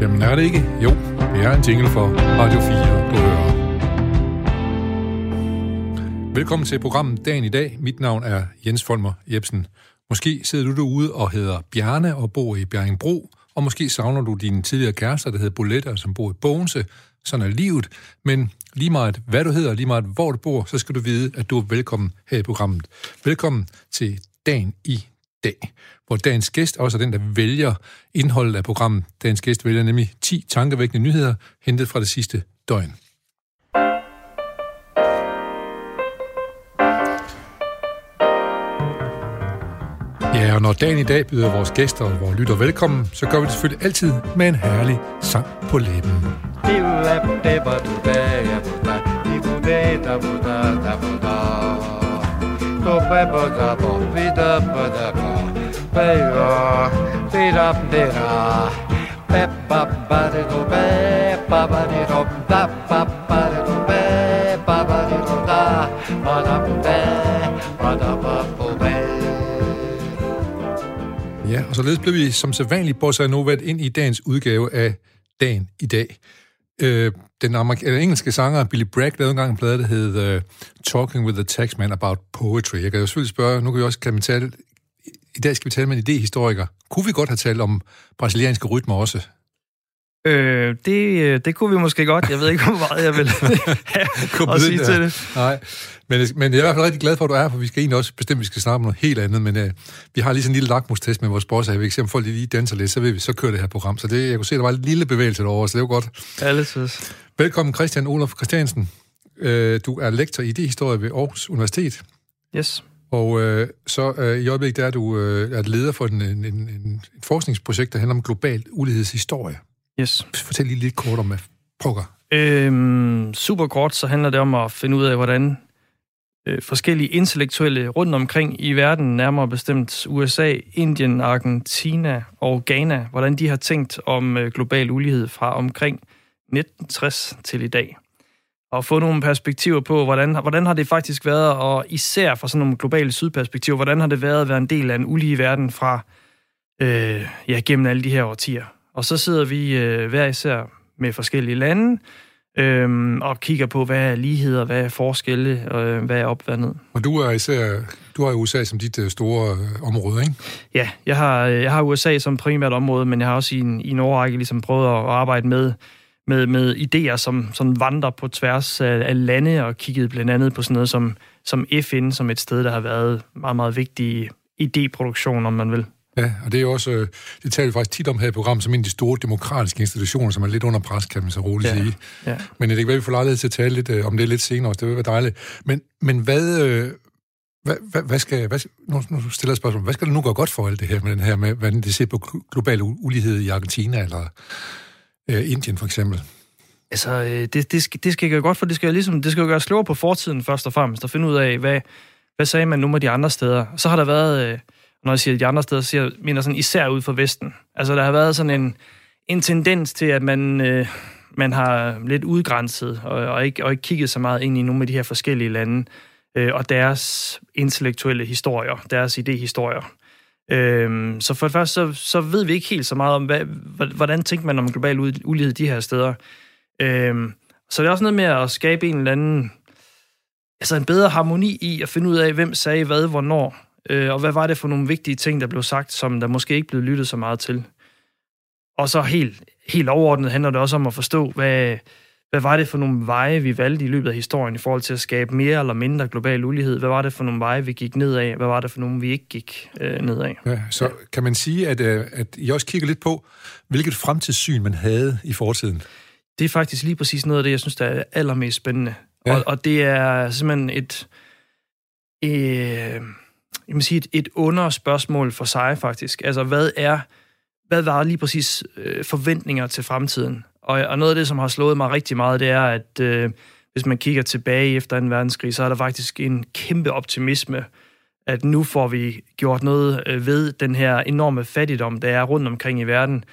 Jamen er det ikke? Jo, det er en jingle for Radio 4, du hører. Velkommen til programmet Dagen i dag. Mit navn er Jens Folmer Jebsen. Måske sidder du derude og hedder Bjarne og bor i Bjerringbro, og måske savner du din tidligere kæreste, der hedder Bolette, som bor i Bogense. Sådan er livet. Men lige meget hvad du hedder, lige meget hvor du bor, så skal du vide, at du er velkommen her i programmet. Velkommen til Dagen i dag, hvor dagens gæst også er den, der vælger indholdet af programmet. Dagens gæst vælger nemlig 10 tankevækkende nyheder, hentet fra det sidste døgn. Ja, og når dagen i dag byder vores gæster og vores lytter velkommen, så gør vi det selvfølgelig altid med en herlig sang på læben på babadabba, bidabadabba, baba, bidab, bidab, bababadido, babadido, bababadido, babadido, da, badabba, badabba, Ja, og således blev vi som sædvanligt Bossa Novat ind i dagens udgave af Dagen i dag. Øh, den amerik- eller engelske sanger Billy Bragg lavede engang en plade, der hed uh, Talking with the Taxman About Poetry. Jeg kan jo selvfølgelig spørge, nu kan vi også kan man tale, i dag skal vi tale med en idehistoriker. Kunne vi godt have talt om brasilianske rytmer også? Øh, det, det kunne vi måske godt. Jeg ved ikke, hvor meget jeg vil have at sige til det. Nej, men, men jeg er i hvert fald rigtig glad for, at du er her, for vi skal egentlig også bestemt, vi skal snakke om noget helt andet, men uh, vi har lige sådan en lille lakmustest med vores boss, og vi kan se, om folk lige danser lidt, så vil vi så køre det her program. Så det, jeg kunne se, at der var en lille bevægelse derovre, så det var godt. Synes. Velkommen Christian Olof Christiansen. Uh, du er lektor i idehistorie ved Aarhus Universitet. Yes. Og uh, så uh, i øjeblikket der er du uh, er leder for en, en, en, en forskningsprojekt, der handler om global ulighedshistorie. Yes. Fortæl lige lidt kort om, hvad pokker. Øhm, super kort, så handler det om at finde ud af, hvordan øh, forskellige intellektuelle rundt omkring i verden, nærmere bestemt USA, Indien, Argentina og Ghana, hvordan de har tænkt om øh, global ulighed fra omkring 1960 til i dag. Og få nogle perspektiver på, hvordan, hvordan har det faktisk været, og især fra sådan nogle globale sydperspektiver, hvordan har det været at være en del af en ulige verden fra, øh, ja, gennem alle de her årtier. Og så sidder vi øh, hver især med forskellige lande, øhm, og kigger på, hvad er ligheder, hvad er forskelle, og øh, hvad er op, hvad ned. Og du er især, du har USA som dit øh, store øh, område, ikke? Ja, jeg har, jeg har USA som primært område, men jeg har også i en, i en årrække ligesom prøvet at arbejde med, med, med idéer, som, som vandrer på tværs af, af lande, og kigget blandt andet på sådan noget som, som FN, som et sted, der har været meget, meget vigtig idéproduktion, om man vil. Ja, og det er også, øh, det taler vi faktisk tit om her i programmet, som en af de store demokratiske institutioner, som er lidt under pres, kan man så roligt Ja, sige. ja. Men det kan være, vi får lejlighed til at tale lidt øh, om det lidt senere også. Det vil være dejligt. Men, men hvad, øh, hvad, hvad, hvad skal, hvad, nu, nu stiller jeg spørgsmål, hvad skal det nu gå godt for alt det her med den her, med, hvordan det ser på gl- global ulighed i Argentina eller øh, Indien for eksempel? Altså, øh, det, det, skal, det skal gøre godt, for det skal, jo ligesom, det skal jo gøre slåere på fortiden først og fremmest, og finde ud af, hvad, hvad sagde man nu med de andre steder. Så har der været, øh, når jeg siger de andre steder, så siger jeg, mener sådan især ud for Vesten. Altså, der har været sådan en, en tendens til, at man, øh, man har lidt udgrænset, og, og, ikke, og ikke kigget så meget ind i nogle af de her forskellige lande, øh, og deres intellektuelle historier, deres idéhistorier. Øh, så for det første, så, så ved vi ikke helt så meget om, hvad, hvordan tænker man om global ulighed de her steder. Øh, så det er også noget med at skabe en eller anden, altså en bedre harmoni i at finde ud af, hvem sagde hvad, hvornår, øh, og hvad var det for nogle vigtige ting, der blev sagt, som der måske ikke blev lyttet så meget til. Og så helt, helt overordnet handler det også om at forstå, hvad, hvad var det for nogle veje, vi valgte i løbet af historien i forhold til at skabe mere eller mindre global ulighed? Hvad var det for nogle veje, vi gik ned af? Hvad var det for nogle, vi ikke gik øh, ned af? Ja, så kan man sige, at, øh, at I også kigger lidt på, hvilket fremtidssyn man havde i fortiden? Det er faktisk lige præcis noget af det, jeg synes, der er allermest spændende. Ja. Og, og det er simpelthen et, øh, jeg må sige et, et under spørgsmål for sig, faktisk. Altså, hvad er, hvad var lige præcis øh, forventninger til fremtiden? Og, og noget af det, som har slået mig rigtig meget, det er, at øh, hvis man kigger tilbage efter en verdenskrig, så er der faktisk en kæmpe optimisme, at nu får vi gjort noget øh, ved den her enorme fattigdom, der er rundt omkring i verden.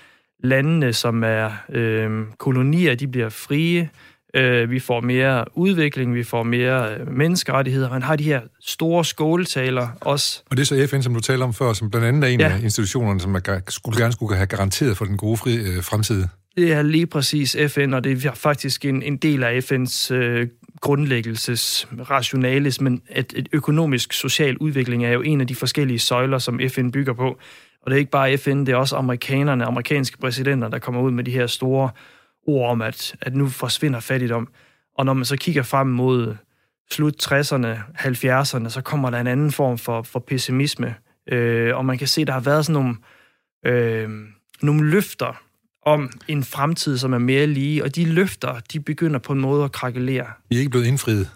Landene, som er øh, kolonier, de bliver frie. Øh, vi får mere udvikling, vi får mere øh, menneskerettigheder. Man har de her store skåletaler også. Og det er så FN, som du taler om før, som blandt andet er en ja. af institutionerne, som er, skulle gerne skulle have garanteret for den gode fri, øh, fremtid. Det er lige præcis FN, og det er faktisk en, en del af FN's øh, grundlæggelses rationales, men at et økonomisk social udvikling er jo en af de forskellige søjler, som FN bygger på. Og det er ikke bare FN, det er også amerikanerne, amerikanske præsidenter, der kommer ud med de her store ord om, at, at nu forsvinder fattigdom. Og når man så kigger frem mod slut 60'erne, 70'erne, så kommer der en anden form for, for pessimisme. Øh, og man kan se, at der har været sådan nogle, øh, nogle løfter om en fremtid, som er mere lige, og de løfter, de begynder på en måde at krakelere. De er ikke blevet indfriet.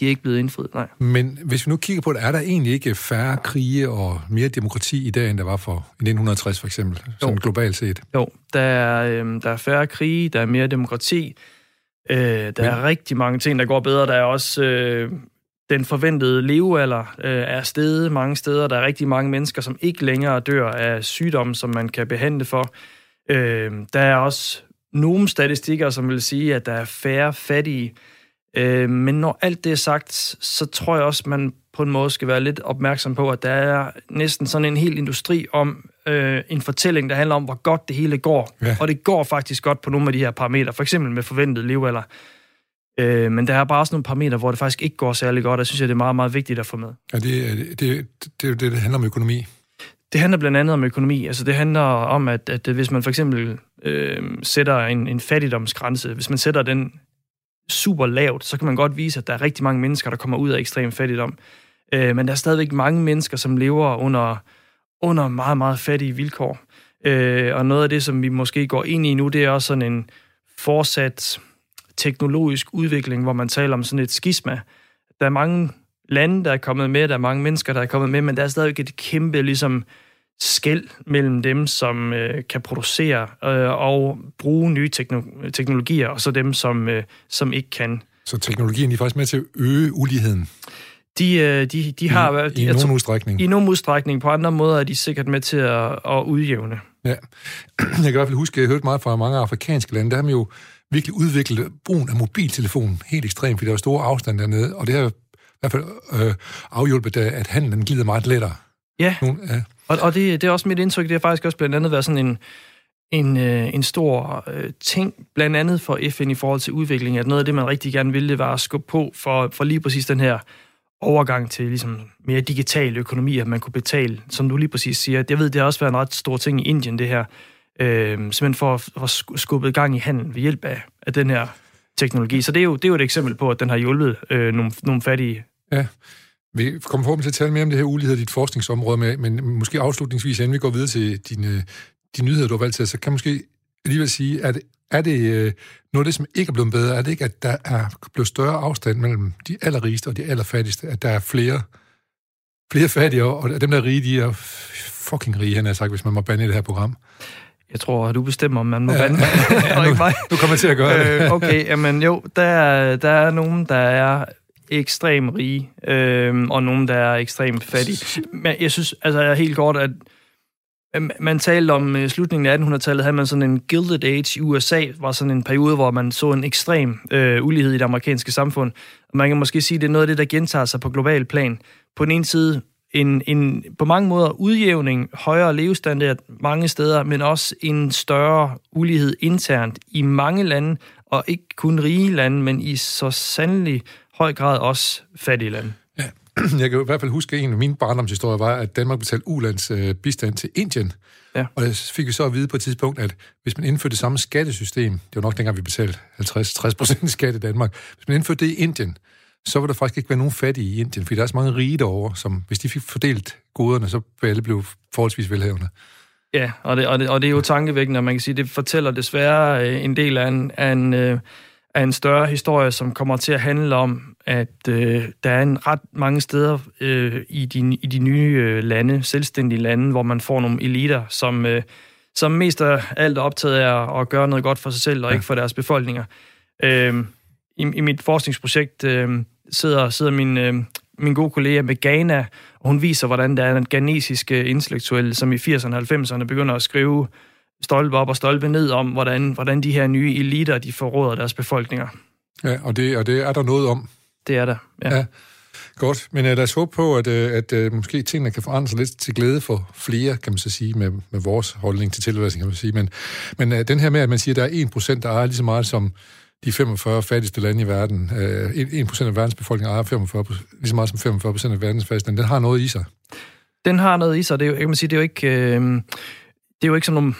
De er ikke blevet indfriet, nej. Men hvis vi nu kigger på det, er der egentlig ikke færre krige og mere demokrati i dag, end der var for 1960 for eksempel, sådan globalt set? Jo, der er, øh, der er færre krige, der er mere demokrati, øh, der Men... er rigtig mange ting, der går bedre. Der er også øh, den forventede levealder øh, er steget mange steder. Der er rigtig mange mennesker, som ikke længere dør af sygdomme, som man kan behandle for. Øh, der er også nogle statistikker, som vil sige, at der er færre fattige. Øh, men når alt det er sagt, så tror jeg også, man på en måde skal være lidt opmærksom på, at der er næsten sådan en hel industri om øh, en fortælling, der handler om, hvor godt det hele går. Ja. Og det går faktisk godt på nogle af de her parametre, for eksempel med forventet levealder. Øh, men der er bare også nogle parametre, hvor det faktisk ikke går særlig godt, og jeg synes, at det er meget, meget vigtigt at få med. Ja, det, det, det, det, det handler om økonomi. Det handler blandt andet om økonomi. Altså det handler om, at, at hvis man for eksempel øh, sætter en, en fattigdomsgrænse, hvis man sætter den super lavt, så kan man godt vise, at der er rigtig mange mennesker, der kommer ud af ekstrem fattigdom. Øh, men der er stadigvæk mange mennesker, som lever under, under meget, meget fattige vilkår. Øh, og noget af det, som vi måske går ind i nu, det er også sådan en fortsat teknologisk udvikling, hvor man taler om sådan et skisma. Der er mange lande, der er kommet med, der er mange mennesker, der er kommet med, men der er stadigvæk et kæmpe ligesom, skæld mellem dem, som øh, kan producere øh, og bruge nye tekno- teknologier, og så dem, som, øh, som ikke kan. Så teknologien er faktisk med til at øge uligheden? De, øh, de, de har... I, i nogen udstrækning? I nogen udstrækning. På andre måder er de sikkert med til at, at udjævne. Ja. Jeg kan i hvert fald huske, at jeg har hørt meget fra mange afrikanske lande, der har man jo virkelig udviklet brugen af mobiltelefonen helt ekstremt, fordi der var store afstand dernede, og det har i hvert fald øh, afhjulpet, at handlen glider meget lettere. Ja, Nogle, ja. og, og det, det er også mit indtryk, det har faktisk også blandt andet været sådan en, en, øh, en stor øh, ting, blandt andet for FN i forhold til udvikling, at noget af det, man rigtig gerne ville, det var at skubbe på for, for lige præcis den her overgang til ligesom mere digital økonomi, at man kunne betale, som du lige præcis siger. Jeg ved, det har også været en ret stor ting i Indien, det her, øh, simpelthen for at, for at skubbe gang i handel ved hjælp af, af den her teknologi. Så det er, jo, det er jo et eksempel på, at den har hjulpet øh, nogle, nogle fattige. Ja. Vi kommer forhåbentlig til at tale mere om det her ulighed i dit forskningsområde, med, men måske afslutningsvis, inden vi går videre til dine, de nyheder, du har valgt til, så kan jeg måske alligevel sige, at er det øh, noget af det, som ikke er blevet bedre? Er det ikke, at der er blevet større afstand mellem de allerrigeste og de allerfattigste? At der er flere, flere fattige, og dem, der er rige, de er fucking rige, han har sagt, hvis man må bande i det her program. Jeg tror, at du bestemmer, om man må bande. ja, nu, ikke mig. Nu kommer jeg til at gøre det. øh, okay, jamen jo, der, der er nogen, der er ekstremt rige, øh, og nogen, der er ekstremt fattige. Men jeg synes altså helt godt, at man talte om uh, slutningen af 1800-tallet, havde man sådan en Gilded Age i USA, var sådan en periode, hvor man så en ekstrem uh, ulighed i det amerikanske samfund. Man kan måske sige, at det er noget af det, der gentager sig på global plan. På den ene side en, en på mange måder udjævning, højere levestandard mange steder, men også en større ulighed internt i mange lande, og ikke kun rige lande, men i så sandelig høj grad også fattige lande. Ja. Jeg kan i hvert fald huske, at en af mine barndomshistorier var, at Danmark betalte ulands øh, bistand til Indien. Ja. Og det fik vi så at vide på et tidspunkt, at hvis man indførte det samme skattesystem, det var nok dengang, vi betalte 50-60 procent skat i Danmark, hvis man indførte det i Indien, så vil der faktisk ikke være nogen fattige i Indien, fordi der er så mange rige derovre, som hvis de fik fordelt goderne, så ville alle blive forholdsvis velhavende. Ja, og det, og, det, og det er jo tankevækkende, og man kan sige, det fortæller desværre øh, en del af en, af en øh, af en større historie, som kommer til at handle om, at øh, der er en ret mange steder øh, i, de, i de nye øh, lande, selvstændige lande, hvor man får nogle eliter, som, øh, som mest af alt er optaget af at gøre noget godt for sig selv, og ja. ikke for deres befolkninger. Øh, i, I mit forskningsprojekt øh, sidder, sidder min, øh, min gode kollega med Ghana, og hun viser, hvordan der er en ghanesisk intellektuel, som i 80'erne og 90'erne begynder at skrive stolpe op og stolpe ned om, hvordan, hvordan de her nye eliter, de forråder deres befolkninger. Ja, og det, og det er der noget om. Det er der, ja. ja. Godt, men uh, lad os håbe på, at, uh, at uh, måske tingene kan forandre sig lidt til glæde for flere, kan man så sige, med, med vores holdning til tilværelsen, kan man sige. Men, men uh, den her med, at man siger, at der er 1%, der er lige så meget som de 45 fattigste lande i verden, uh, 1% af verdens befolkning ejer 45%, lige så meget som 45% af verdens fattigste den har noget i sig. Den har noget i sig, det er jo, jeg kan sige, det er jo ikke... Øh, det er jo ikke sådan nogle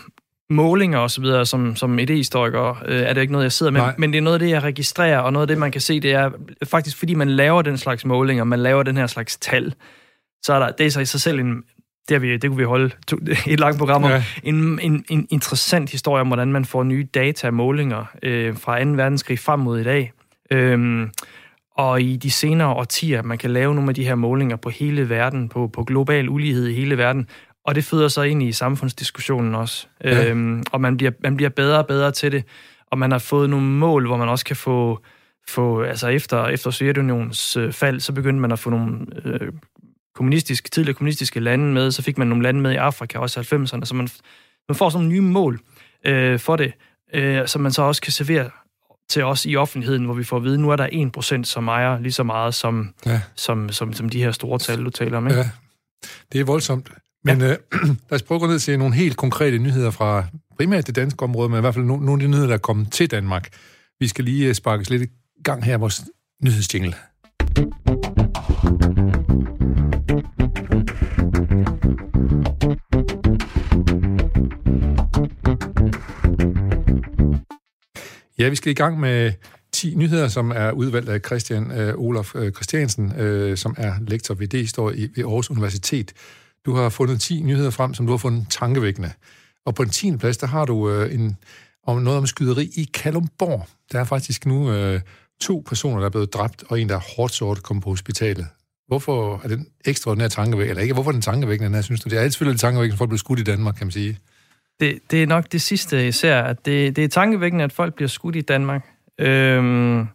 målinger og så videre, som, som idehistoriker, øh, er det ikke noget, jeg sidder med, Nej. men det er noget af det, jeg registrerer, og noget af det, man kan se, det er faktisk, fordi man laver den slags målinger, man laver den her slags tal, så er der, det er så i sig selv en, det, vi, det kunne vi holde to, et langt program om, ja. en, en, en interessant historie om, hvordan man får nye data og målinger øh, fra 2. verdenskrig frem mod i dag. Øhm, og i de senere årtier, man kan lave nogle af de her målinger på hele verden, på, på global ulighed i hele verden, og det føder sig ind i samfundsdiskussionen også. Ja. Øhm, og man bliver, man bliver bedre og bedre til det. Og man har fået nogle mål, hvor man også kan få... få altså efter, efter Sovjetunionens øh, fald, så begyndte man at få nogle øh, kommunistiske, tidligere kommunistiske lande med. Så fik man nogle lande med i Afrika, også i 90'erne. Så man, man får sådan nogle nye mål øh, for det, øh, som man så også kan servere til os i offentligheden, hvor vi får at vide, at nu er der 1%, som ejer lige så meget som, ja. som, som, som de her store tal, du taler om. Ikke? Ja, det er voldsomt. Men ja. øh, lad os prøve at gå ned til nogle helt konkrete nyheder fra primært det danske område, men i hvert fald nogle, nogle af de nyheder, der er kommet til Danmark. Vi skal lige øh, sparkes lidt i gang her vores nyhedsjingle. Ja, vi skal i gang med 10 nyheder, som er udvalgt af Christian øh, Olof øh, Christiansen, øh, som er lektor ved D-historie ved Aarhus Universitet. Du har fundet 10 nyheder frem, som du har fundet tankevækkende. Og på den 10. plads, der har du øh, en, om noget om skyderi i Kalumborg. Der er faktisk nu øh, to personer, der er blevet dræbt, og en, der er hårdt sort, kom på hospitalet. Hvorfor er den ekstraordinære tankevækkende? Eller ikke, hvorfor er den tankevækkende, den her, synes du? Det er altid selvfølgelig tankevækkende, at folk bliver skudt i Danmark, kan man sige. Det, det er nok det sidste, især. At det, det er tankevækkende, at folk bliver skudt i Danmark. Øhm,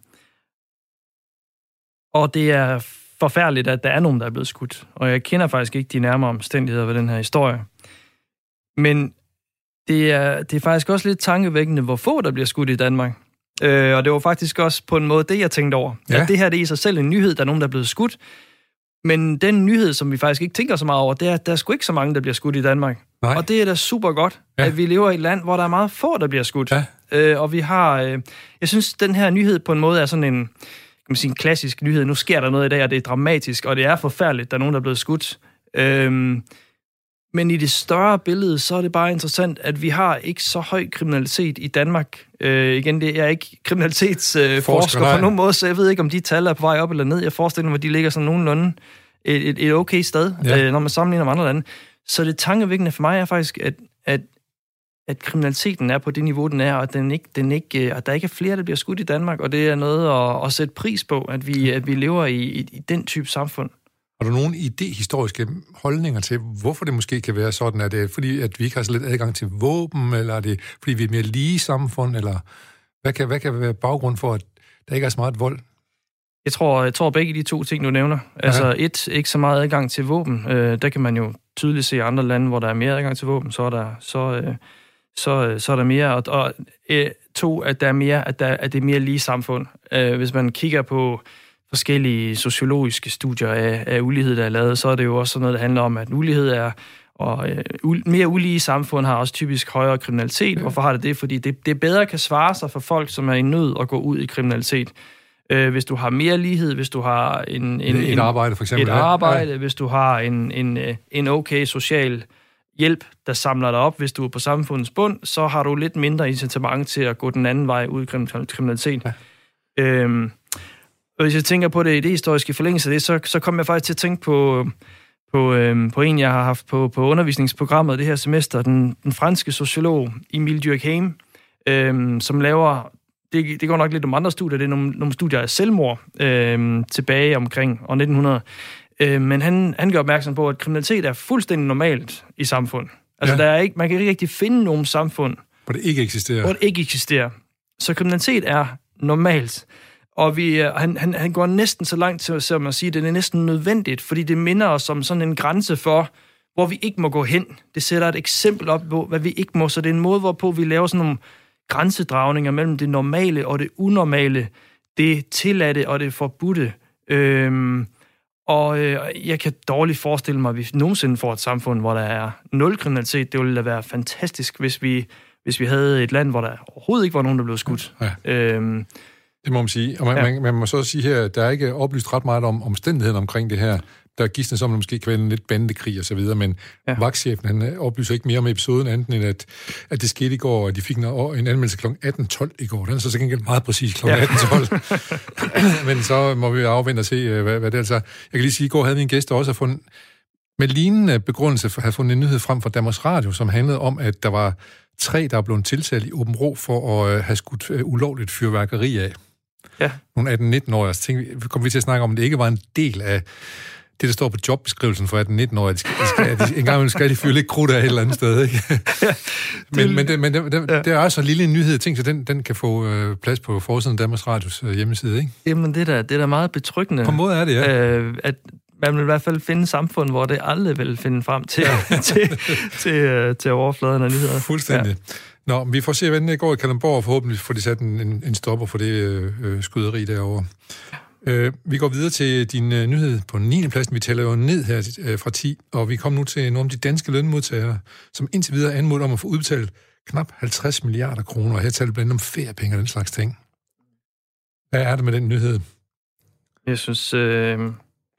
og det er forfærdeligt, at der er nogen, der er blevet skudt. Og jeg kender faktisk ikke de nærmere omstændigheder ved den her historie. Men det er, det er faktisk også lidt tankevækkende, hvor få der bliver skudt i Danmark. Øh, og det var faktisk også på en måde det, jeg tænkte over. Ja. At det her det er i sig selv en nyhed, der er nogen, der er blevet skudt. Men den nyhed, som vi faktisk ikke tænker så meget over, det er, at der er sgu ikke så mange, der bliver skudt i Danmark. Nej. Og det er da super godt, ja. at vi lever i et land, hvor der er meget få, der bliver skudt. Ja. Øh, og vi har... Øh, jeg synes, den her nyhed på en måde er sådan en kan man sige, en klassisk nyhed. Nu sker der noget i dag, og det er dramatisk, og det er forfærdeligt, der er nogen, der er blevet skudt. Øhm, men i det større billede, så er det bare interessant, at vi har ikke så høj kriminalitet i Danmark. Øh, igen, det er ikke kriminalitetsforsker øh, på nogen måde, så jeg ved ikke, om de tal er på vej op eller ned. Jeg forestiller mig, at de ligger sådan nogenlunde et, et, et okay sted, ja. øh, når man sammenligner med andre lande. Så det tankevækkende for mig er faktisk, at, at at kriminaliteten er på det niveau, den er, og den ikke, den ikke, øh, at der ikke er flere, der bliver skudt i Danmark, og det er noget at, at sætte pris på, at vi, at vi lever i, i, i den type samfund. Har du nogle idehistoriske holdninger til, hvorfor det måske kan være sådan? Er det fordi, at vi ikke har så lidt adgang til våben, eller er det fordi, vi er et mere lige samfund, eller hvad kan, hvad kan være baggrund for, at der ikke er så meget vold? Jeg tror, jeg tror begge de to ting, du nævner. Altså ja. et, ikke så meget adgang til våben. Øh, der kan man jo tydeligt se i andre lande, hvor der er mere adgang til våben, så er der, så, øh, så, så er der mere. Og, og øh, to, at, der er mere, at, der, at det er mere lige samfund. Øh, hvis man kigger på forskellige sociologiske studier af, af ulighed, der er lavet, så er det jo også sådan noget, der handler om, at ulighed er og øh, mere ulige samfund har også typisk højere kriminalitet. Hvorfor har det det? Fordi det, det bedre kan svare sig for folk, som er i nød at gå ud i kriminalitet. Øh, hvis du har mere lighed, hvis du har en... en et, et arbejde, for eksempel. Et arbejde, ja. hvis du har en, en, øh, en okay social hjælp, der samler dig op, hvis du er på samfundets bund, så har du lidt mindre incitament til at gå den anden vej ud i kriminalitet. Ja. Øhm, og hvis jeg tænker på det i det historiske forlængelse af det, så, så kommer jeg faktisk til at tænke på, på, øhm, på en, jeg har haft på, på undervisningsprogrammet det her semester, den, den franske sociolog Emile Durkheim, øhm, som laver, det, det går nok lidt om andre studier, det er nogle, nogle studier af selvmord øhm, tilbage omkring år 1900, Øh, men han, han gør opmærksom på, at kriminalitet er fuldstændig normalt i samfund. Altså, ja. der er ikke, man kan ikke rigtig finde nogen samfund, hvor det ikke eksisterer. Hvor det ikke eksisterer. Så kriminalitet er normalt. Og vi, øh, han, han, han går næsten så langt til at, at sige, at det er næsten nødvendigt, fordi det minder os om sådan en grænse for, hvor vi ikke må gå hen. Det sætter et eksempel op på, hvad vi ikke må. Så det er en måde, hvorpå vi laver sådan nogle grænsedragninger mellem det normale og det unormale det tilladte og det forbudte. Øhm, og øh, jeg kan dårligt forestille mig, at vi nogensinde får et samfund, hvor der er nul kriminalitet. Det ville da være fantastisk, hvis vi, hvis vi havde et land, hvor der overhovedet ikke var nogen, der blev skudt. Ja. Øhm, det må man sige. Og man, ja. man, man må så sige her, at der er ikke oplyst ret meget om omstændigheden omkring det her. Der er gidsende som, at måske kan være en lidt bandekrig og så videre, men ja. vagtchefen han øh, oplyser ikke mere om episoden, andet end at, at det skete i går, og de fik en, en anmeldelse kl. 18.12 i går. Den er så til gengæld meget præcis kl. Ja. 18.12. men så må vi afvente og se, øh, hvad, hvad det er. Altså, jeg kan lige sige, at i går havde vi en gæst, der også har fundet med lignende begrundelse for, have fundet en nyhed frem fra Danmarks Radio, som handlede om, at der var tre, der er blevet tiltalt i Åben Rå for at have skudt ulovligt fyrværkeri af. Ja. Nogle 18-19-årige. Så tænkte kom vi til at snakke om, at det ikke var en del af det, der står på jobbeskrivelsen for 18-19-årige. De skal, de skal, de, en gang skal de fylde lidt krudt af et eller andet sted. Ikke? ja, men, men, det, men det, det, ja. det er også en lille nyhed, ting, så den, den kan få øh, plads på forsiden af Danmarks Radios øh, hjemmeside. Ikke? Jamen, det er, da, det er da meget betryggende. På en måde er det, ja. Øh, at man vil i hvert fald finde et samfund, hvor det aldrig vil finde frem til, til, til, øh, til overfladen af nyheder. Fuldstændig. Ja. Nå, vi får se, hvordan det går i Kalamborg, og forhåbentlig får de sat en, en, en stopper for det øh, øh skyderi derovre. Øh, vi går videre til din øh, nyhed på 9. pladsen. Vi tæller jo ned her øh, fra 10, og vi kommer nu til nogle af de danske lønmodtagere, som indtil videre anmoder om at få udbetalt knap 50 milliarder kroner, og her taler vi blandt om feriepenge og den slags ting. Hvad er det med den nyhed? Jeg synes, øh,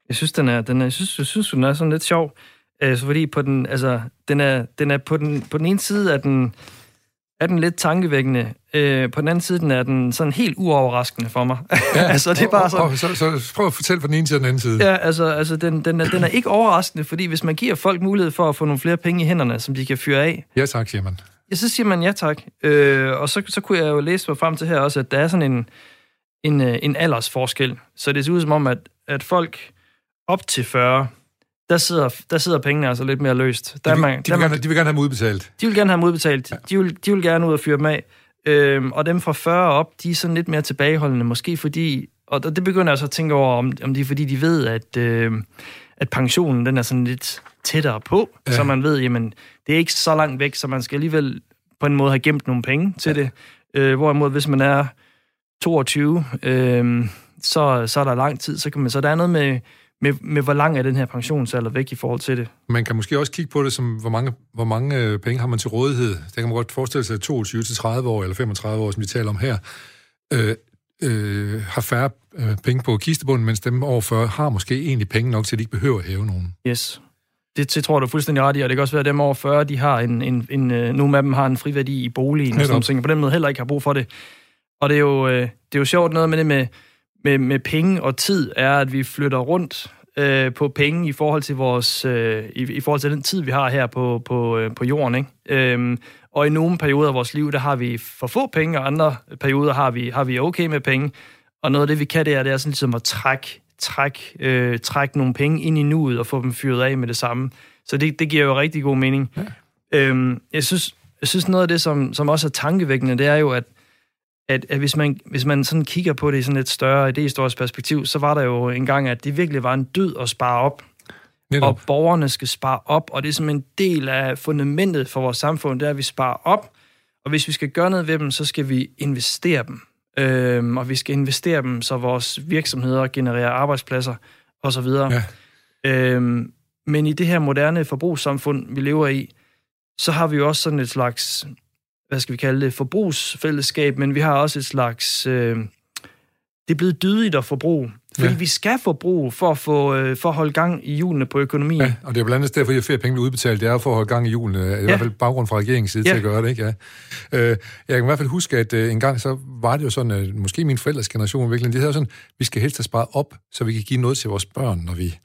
jeg synes, den er, den er, jeg synes, jeg synes, den er sådan lidt sjov. Altså, fordi på den, altså, den er, den er på den, på den ene side er den, er den lidt tankevækkende. Øh, på den anden side den er den sådan helt uoverraskende for mig. Ja, altså, det er bare sådan... Og, og, så, så prøv at fortælle fra den ene til den anden side. Ja, altså, altså den, den, er, den er ikke overraskende, fordi hvis man giver folk mulighed for at få nogle flere penge i hænderne, som de kan fyre af... Ja tak, siger man. Ja, så siger man ja tak. Øh, og så, så kunne jeg jo læse mig frem til her også, at der er sådan en, en, øh, en aldersforskel. Så det ser ud som om, at, at folk op til 40 der sidder, der sidder pengene altså lidt mere løst. Der de, vil, man, de, vil man, gerne, de vil gerne have dem udbetalt. De vil gerne have dem udbetalt. Ja. De, vil, de vil gerne ud og fyre dem af. Øhm, og dem fra 40 op, de er sådan lidt mere tilbageholdende, måske fordi, og det begynder jeg så at tænke over, om, om det er fordi, de ved, at, øh, at pensionen den er sådan lidt tættere på, ja. så man ved, jamen, det er ikke så langt væk, så man skal alligevel på en måde have gemt nogle penge til ja. det. Øh, hvorimod, hvis man er 22, øh, så, så er der lang tid, så kan man, så der er noget med, med, med hvor lang er den her pensionsalder væk i forhold til det. Man kan måske også kigge på det som, hvor mange, hvor mange øh, penge har man til rådighed. Der kan man godt forestille sig, at 22 til 30 år eller 35 år, som vi taler om her, øh, øh, har færre øh, penge på kistebunden, mens dem over 40 har måske egentlig penge nok til, at de ikke behøver at hæve nogen. Yes. Det, det tror jeg, du er fuldstændig ret i, og det kan også være, at dem over 40, de har en, en, en, øh, nogle af dem har en friværdi i boligen, og sådan noget, på den måde heller ikke har brug for det. Og det er jo, det er jo sjovt noget med det med, med, med penge og tid, er, at vi flytter rundt øh, på penge i forhold til vores øh, i, i forhold til den tid vi har her på på øh, på jorden, ikke? Øhm, og i nogle perioder af vores liv, der har vi for få penge, og andre perioder har vi har vi okay med penge. Og noget af det vi kan det er det er sådan ligesom at trække træk, øh, trække nogle penge ind i nuet og få dem fyret af med det samme. Så det, det giver jo rigtig god mening. Ja. Øhm, jeg synes jeg synes noget af det som som også er tankevækkende, det er jo at at, at hvis, man, hvis man sådan kigger på det i sådan et større idehistorisk perspektiv, så var der jo engang, at det virkelig var en død at spare op. Netop. Og borgerne skal spare op, og det er som en del af fundamentet for vores samfund, det er, at vi sparer op, og hvis vi skal gøre noget ved dem, så skal vi investere dem. Øhm, og vi skal investere dem, så vores virksomheder genererer arbejdspladser osv. Ja. Øhm, men i det her moderne forbrugssamfund, vi lever i, så har vi jo også sådan et slags hvad skal vi kalde det, forbrugsfællesskab, men vi har også et slags... Øh, det er blevet dydigt at forbruge. Fordi ja. vi skal forbruge for at, få, øh, for at holde gang i hjulene på økonomien. Ja, og det er blandt andet derfor, at flere penge bliver udbetalt. Det er for at holde gang i hjulene. I ja. hvert fald baggrund fra regeringens side ja. til at gøre det. Ikke? Ja. Øh, jeg kan i hvert fald huske, at øh, en gang så var det jo sådan, at måske min forældres generation virkelig, de havde sådan, vi skal helst have sparet op, så vi kan give noget til vores børn, når vi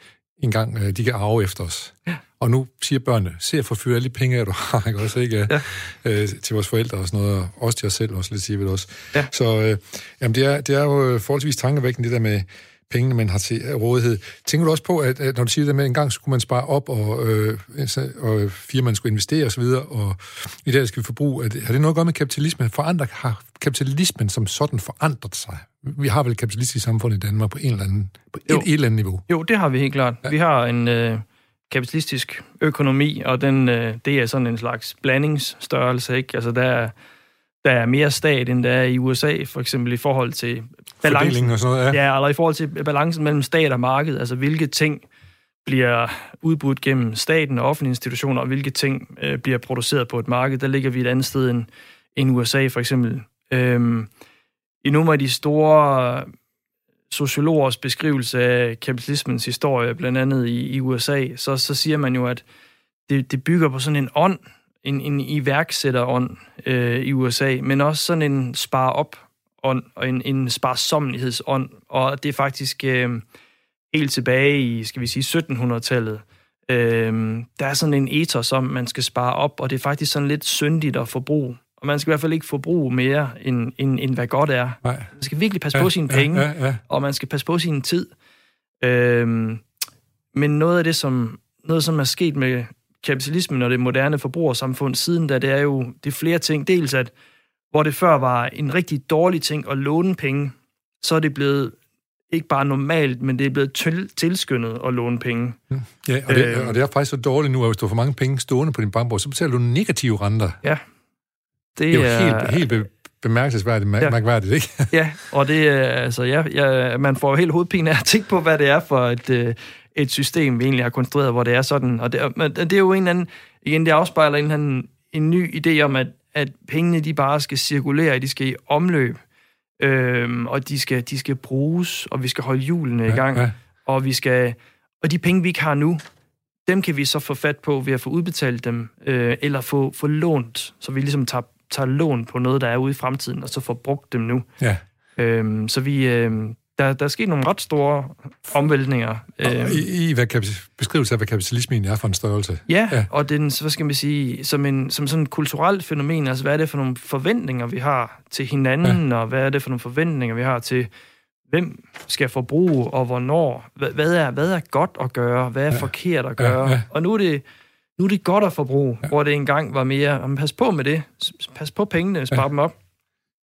engang øh, de kan arve efter os. Ja. Og nu siger børnene, se at forføre alle de penge, du har, ikke også, ikke? Ja. Øh, til vores forældre og sådan noget, og også til os selv også, lidt siger vi det også. Ja. Så øh, jamen, det, er, det er jo forholdsvis tankevækkende, det der med pengene, man har til rådighed. Tænker du også på, at, at når du siger det med, at en gang skulle man spare op, og, øh, og firmaen skulle investere osv., og, og i dag skal vi forbruge, det, har det noget at gøre med kapitalismen? Forandret, har kapitalismen som sådan forandret sig? Vi har vel et kapitalistisk samfund i Danmark på en eller anden, på et, et eller andet niveau? Jo, det har vi helt klart. Ja. Vi har en... Øh kapitalistisk økonomi, og den, øh, det er sådan en slags blandingsstørrelse, ikke? Altså, der er, der er mere stat, end der er i USA, for eksempel i forhold til balancen, og sådan noget, ja. ja, eller i forhold til balancen mellem stat og marked, altså hvilke ting bliver udbudt gennem staten og offentlige institutioner, og hvilke ting øh, bliver produceret på et marked. Der ligger vi et andet sted end, end USA for eksempel. Øhm, I nogle af de store sociologers beskrivelse af kapitalismens historie, blandt andet i, i USA, så, så siger man jo, at det, det bygger på sådan en ånd, en, en iværksætterånd øh, i USA, men også sådan en spare op ånd og en, en sparsomlighedsånd, og det er faktisk øh, helt tilbage i, skal vi sige, 1700-tallet. Øh, der er sådan en ethos om, man skal spare op, og det er faktisk sådan lidt syndigt at forbruge. Og man skal i hvert fald ikke forbruge mere, end, end, end hvad godt er. Nej. Man skal virkelig passe ja, på sine penge, ja, ja, ja. og man skal passe på sin tid. Øh, men noget af det, som, noget, som er sket med kapitalismen og det moderne forbrugersamfund siden da, det er jo det er flere ting. Dels at, hvor det før var en rigtig dårlig ting at låne penge, så er det blevet ikke bare normalt, men det er blevet til, tilskyndet at låne penge. Ja, og det, øh, og det er faktisk så dårligt nu, at hvis du har for mange penge stående på din bankbog, så betaler du negative renter. Ja. Det, det er jo er, helt, helt bemærkelsesværdigt, ja. mærkværdigt, ikke? ja, og det er, altså, ja, ja, man får helt hovedpine af at tænke på, hvad det er for et, øh, et system, vi egentlig har konstrueret, hvor det er sådan. Og det, men det er jo en eller anden, igen, det afspejler en, anden, en ny idé om, at, at pengene, de bare skal cirkulere, de skal i omløb, øhm, og de skal, de skal bruges, og vi skal holde hjulene ja, i gang, ja. og vi skal, og de penge, vi ikke har nu, dem kan vi så få fat på ved at få udbetalt dem, øh, eller få, få lånt, så vi ligesom tager, tager lån på noget, der er ude i fremtiden, og så får brugt dem nu. Ja. Øhm, så vi, øh, der, der er sket nogle ret store omvæltninger. Øh, I, i hvad beskrivelse af, hvad kapitalismen er for en størrelse. Ja, ja. og den, hvad skal man sige, som, en, som sådan et kulturelt fænomen, altså hvad er det for nogle forventninger, vi har til hinanden, ja. og hvad er det for nogle forventninger, vi har til, hvem skal forbruge, og hvornår, hvad, hvad, er, hvad er godt at gøre, hvad er ja. forkert at gøre, ja, ja. og nu er det nu er det godt at forbruge, ja. hvor det engang var mere, pas på med det, pas på pengene, spar ja. dem op.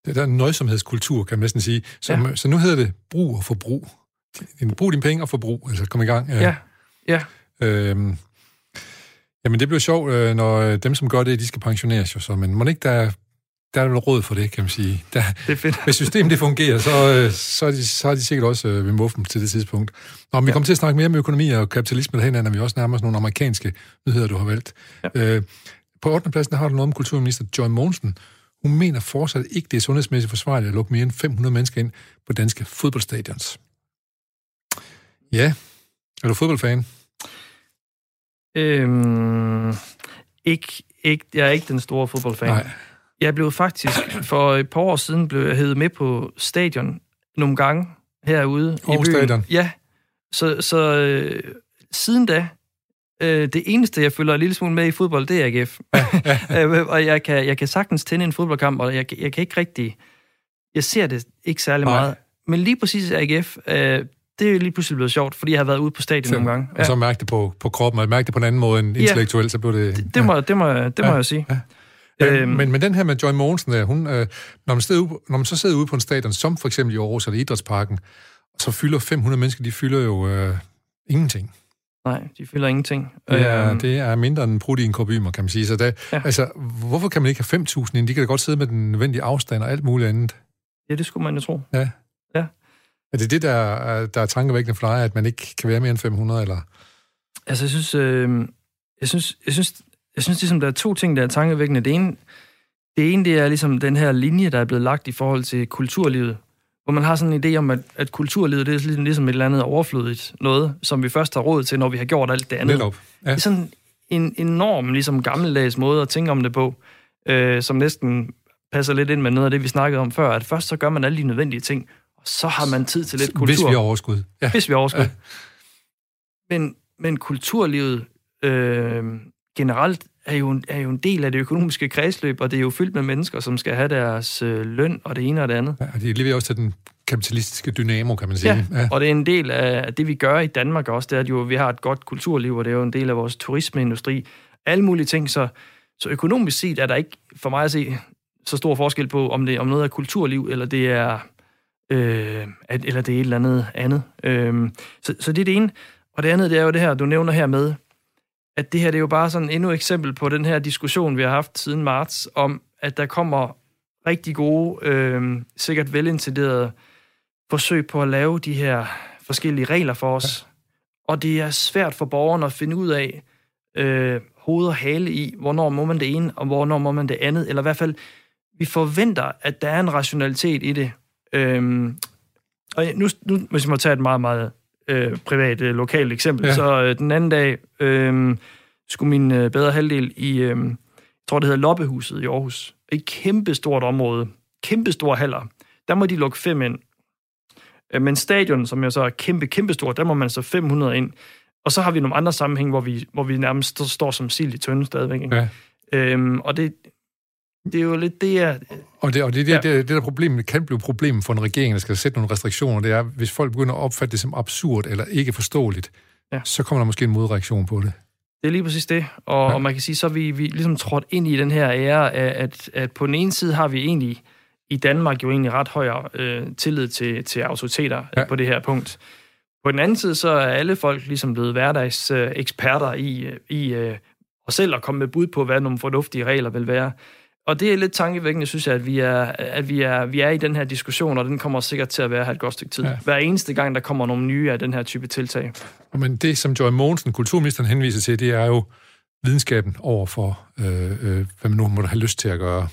Det der nøjsomhedskultur, kan man næsten sige. Så, ja. så nu hedder det brug og forbrug. Brug dine penge og forbrug, altså kom i gang. Ja, ja. Øhm, jamen det bliver sjovt, øh, når dem, som gør det, de skal pensioneres jo så, men må ikke der, der er vel råd for det, kan man sige. Der, det er fedt. Hvis systemet det fungerer, så, øh, så, er de, så er de sikkert også øh, ved muffen til det tidspunkt. Nå, vi ja. kommer til at snakke mere om økonomi og kapitalisme derhen, når vi også nærmer os nogle amerikanske nyheder, du har valgt. Ja. Øh, på 8. pladsen har du noget om kulturminister Joy Mogensen, hun mener fortsat ikke, det er sundhedsmæssigt forsvarligt at lukke mere end 500 mennesker ind på danske fodboldstadions. Ja, er du fodboldfan? Øhm, ikke, ikke, jeg er ikke den store fodboldfan. Nej. Jeg blev faktisk, for et par år siden, blev jeg hævet med på stadion nogle gange herude Aarhus i byen. Stadion. Ja, så, så øh, siden da, Øh, det eneste, jeg følger en lille smule med i fodbold, det er AGF. Ja, ja. Øh, og jeg kan, jeg kan sagtens tænde en fodboldkamp, og jeg, jeg kan ikke rigtig... Jeg ser det ikke særlig Nej. meget. Men lige præcis AGF, øh, det er lige pludselig blevet sjovt, fordi jeg har været ude på stadion så, nogle gange. Ja. Og så mærke det på, på kroppen, og mærke det på en anden måde end intellektuelt, så blev det... Det, det, ja. må, det, må, det ja. må jeg sige. Ja. Øhm, men, men den her med Joy Mogensen, hun, øh, når, man ude, når man så sidder ude på en stadion, som for eksempel i Aarhus eller Idrætsparken, så fylder 500 mennesker, de fylder jo øh, ingenting. Nej, de fylder ingenting. Ja, øhm. det er mindre end brudt i en korbymer, kan man sige. Så det, ja. altså, hvorfor kan man ikke have 5.000 ind? De kan da godt sidde med den nødvendige afstand og alt muligt andet. Ja, det skulle man jo tro. Ja. ja. Er det det, der, er, der er tankevækkende for dig, at man ikke kan være mere end 500, eller? Altså, jeg synes, øh, jeg synes, jeg synes, jeg synes ligesom, der er to ting, der er tankevækkende. Det ene, det ene, det er ligesom den her linje, der er blevet lagt i forhold til kulturlivet hvor man har sådan en idé om, at, at kulturlivet det er ligesom, et eller andet overflødigt noget, som vi først har råd til, når vi har gjort alt det andet. Netop. Ja. Det er sådan en enorm ligesom gammeldags måde at tænke om det på, øh, som næsten passer lidt ind med noget af det, vi snakkede om før, at først så gør man alle de nødvendige ting, og så har man tid til lidt kultur. Hvis vi har overskud. Ja. Hvis vi har overskud. Ja. Men, men kulturlivet øh, generelt er jo, er jo en del af det økonomiske kredsløb, og det er jo fyldt med mennesker, som skal have deres øh, løn og det ene og det andet. Ja, det lever også til den kapitalistiske dynamo, kan man sige. Ja, ja, og det er en del af det, vi gør i Danmark også, det er, at jo, vi har et godt kulturliv, og det er jo en del af vores turismeindustri. Alle mulige ting, så, så økonomisk set er der ikke for mig at se så stor forskel på, om det om noget er kulturliv, eller det er, øh, eller det er et eller andet andet. Øh, så, så det er det ene. Og det andet, det er jo det her, du nævner her med, at det her det er jo bare sådan endnu et eksempel på den her diskussion, vi har haft siden marts, om at der kommer rigtig gode, øh, sikkert velintenderede forsøg på at lave de her forskellige regler for os. Ja. Og det er svært for borgerne at finde ud af øh, hoved og hale i, hvornår må man det ene, og hvornår må man det andet. Eller i hvert fald, vi forventer, at der er en rationalitet i det. Øhm, og nu, nu, hvis jeg må tage et meget, meget øh, privat, øh, lokalt eksempel, ja. så øh, den anden dag øh, skulle min øh, bedre halvdel i, øh, jeg tror det hedder Loppehuset i Aarhus, et kæmpe stort område, kæmpe store haller, der må de lukke fem ind. Øh, men stadion, som jo så er kæmpe, kæmpe stort, der må man så 500 ind. Og så har vi nogle andre sammenhæng, hvor vi, hvor vi nærmest står som sild i tønden stadigvæk. Ikke? Ja. Øhm, og det, det er jo lidt det, jeg... Og det, og det, det, ja. det, det der problem, kan blive problem for en regering, der skal sætte nogle restriktioner, det er, hvis folk begynder at opfatte det som absurd eller ikke forståeligt, ja. så kommer der måske en modreaktion på det. Det er lige præcis det, og, ja. og man kan sige, så er vi, vi ligesom trådt ind i den her ære, at, at på den ene side har vi egentlig i Danmark jo egentlig ret højere øh, tillid til, til autoriteter ja. på det her punkt. På den anden side, så er alle folk ligesom blevet hverdagseksperter øh, i, i øh, og selv at komme med bud på, hvad nogle fornuftige regler vil være. Og det er lidt tankevækkende, synes jeg, at vi er, at vi er, vi er i den her diskussion, og den kommer sikkert til at være her et godt stykke tid. Ja. Hver eneste gang, der kommer nogle nye af den her type tiltag. Men det, som Joy Mogensen, kulturministeren, henviser til, det er jo videnskaben over for, øh, øh, hvad man nu måtte have lyst til at gøre.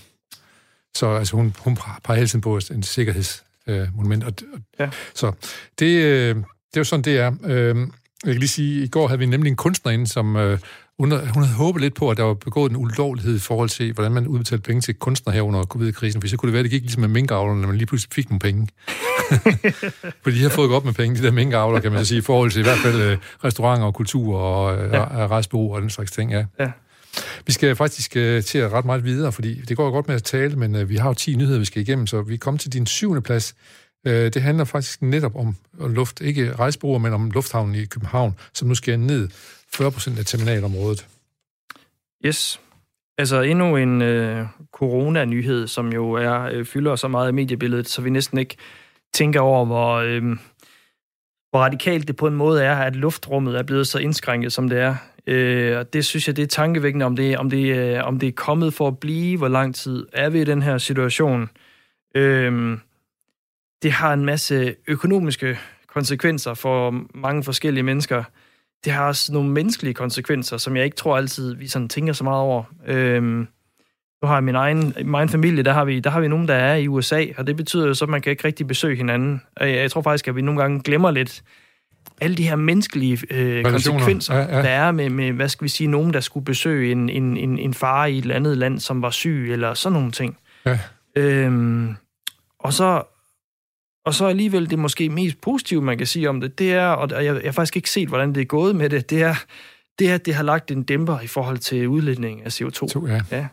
Så altså, hun, hun peger hele tiden på en sikkerhedsmonument. Øh, og, ja. Så det, øh, det er jo sådan, det er. Øh, jeg kan lige sige, i går havde vi nemlig en kunstnerinde, som øh, hun, hun havde håbet lidt på, at der var begået en ulovlighed i forhold til, hvordan man udbetalte penge til kunstnere her under covid-krisen, for så kunne det være, at det gik ligesom med minkavlerne, når man lige pludselig fik nogle penge. for de har fået godt med penge, de der minkavler, kan man så sige, i forhold til i hvert fald øh, restauranter og kultur og øh, ja. rejsbureau og den slags ting, ja. ja. Vi skal faktisk uh, til at ret meget videre, fordi det går godt med at tale, men uh, vi har jo 10 nyheder, vi skal igennem, så vi kommer til din syvende plads. Uh, det handler faktisk netop om luft, ikke rejsbureauer, men om lufthavnen i København, som nu skal ned 40 procent af terminalområdet. Yes. Altså endnu en øh, corona-nyhed, som jo er øh, fylder så meget i mediebilledet, så vi næsten ikke tænker over, hvor, øh, hvor radikalt det på en måde er, at luftrummet er blevet så indskrænket, som det er. Øh, og det synes jeg, det er tankevækkende, om det, om, det, øh, om det er kommet for at blive, hvor lang tid er vi i den her situation. Øh, det har en masse økonomiske konsekvenser for mange forskellige mennesker. Det har også nogle menneskelige konsekvenser, som jeg ikke tror altid, vi sådan tænker så meget over. Øh, nu har jeg min egen, min egen familie, der har, vi, der har vi nogen, der er i USA, og det betyder jo så, at man kan ikke rigtig besøge hinanden. Jeg, jeg tror faktisk, at vi nogle gange glemmer lidt, alle de her menneskelige øh, konsekvenser, ja, ja. der er med, med, hvad skal vi sige, nogen, der skulle besøge en, en, en, en far i et andet land, som var syg, eller sådan nogle ting. Ja. Øhm, og så og så alligevel det måske mest positive, man kan sige om det, det er, og jeg, jeg har faktisk ikke set, hvordan det er gået med det, det er, det er, at det har lagt en dæmper i forhold til udledning af CO2. To, ja. ja.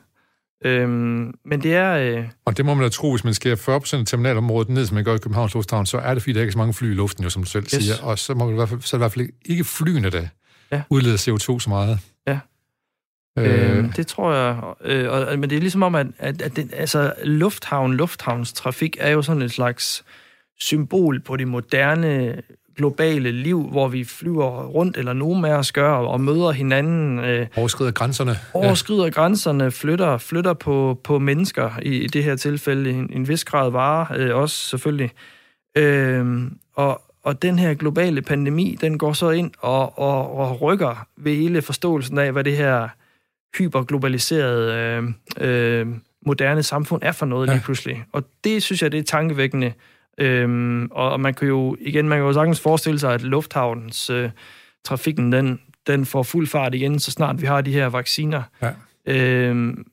Øhm, men det er... Øh... Og det må man da tro, hvis man skærer 40% af terminalområdet ned, som man gør i Københavns Lufthavn, så er det fordi, der er ikke så mange fly i luften, jo, som du selv yes. siger. Og så, må man i hvert fald, så er det i hvert fald ikke flyene, der ja. udleder CO2 så meget. Ja. Øh... Øh, det tror jeg. Øh, og, men det er ligesom om, at, at, at det, altså, lufthavn, lufthavnstrafik er jo sådan et slags symbol på det moderne globale liv, hvor vi flyver rundt, eller nogen af os gør, og møder hinanden. Øh, overskrider grænserne. Overskrider ja. grænserne, flytter, flytter på, på mennesker, i, i det her tilfælde en, en vis grad varer, øh, også selvfølgelig. Øh, og, og den her globale pandemi, den går så ind og, og, og rykker ved hele forståelsen af, hvad det her hyperglobaliserede øh, øh, moderne samfund er for noget ja. lige pludselig. Og det synes jeg, det er tankevækkende, Øhm, og, og man kan jo, igen, man kan jo sagtens forestille sig, at lufthavnens øh, trafikken, den, den får fuld fart igen, så snart vi har de her vacciner. Ja. Øhm,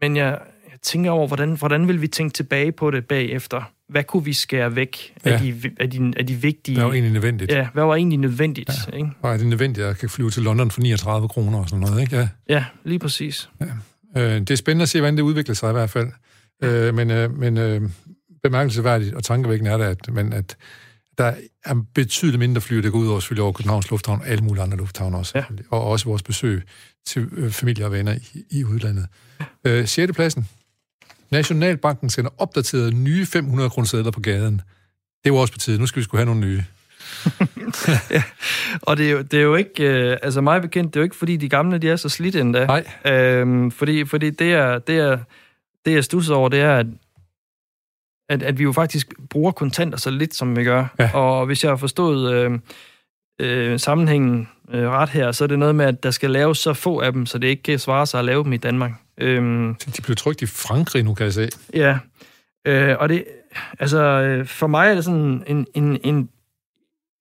men jeg, jeg tænker over, hvordan, hvordan vil vi tænke tilbage på det bagefter? Hvad kunne vi skære væk ja. af, de, af, de, af de vigtige... Hvad var egentlig nødvendigt? Ja, hvad var egentlig nødvendigt? Ja. Ikke? Var det nødvendigt, at kan flyve til London for 39 kroner og sådan noget, ikke? Ja, ja lige præcis. Ja. Øh, det er spændende at se, hvordan det udvikler sig i hvert fald. Øh, men øh, men øh, bemærkelsesværdigt og tankevækkende er det, at, men at der er betydeligt mindre fly, der går ud over selvfølgelig over Københavns Lufthavn og alle mulige andre lufthavne også. Ja. Og også vores besøg til øh, familie og venner i, i udlandet. Øh, 6. pladsen. Nationalbanken sender opdateret nye 500 kroner på gaden. Det var også på tide. Nu skal vi skulle have nogle nye. ja. Og det er, jo, det er jo ikke, øh, altså mig bekendt, det er jo ikke, fordi de gamle, de er så slidt endda. Nej. Øhm, fordi, fordi det er, det er, det jeg stusser over, det er, at at, at vi jo faktisk bruger kontanter så lidt, som vi gør. Ja. Og hvis jeg har forstået øh, øh, sammenhængen øh, ret her, så er det noget med, at der skal laves så få af dem, så det ikke kan svare sig at lave dem i Danmark. Øhm, De blev trykt i Frankrig nu, kan jeg se. Ja, øh, og det, altså, øh, for mig er det sådan en, en, en,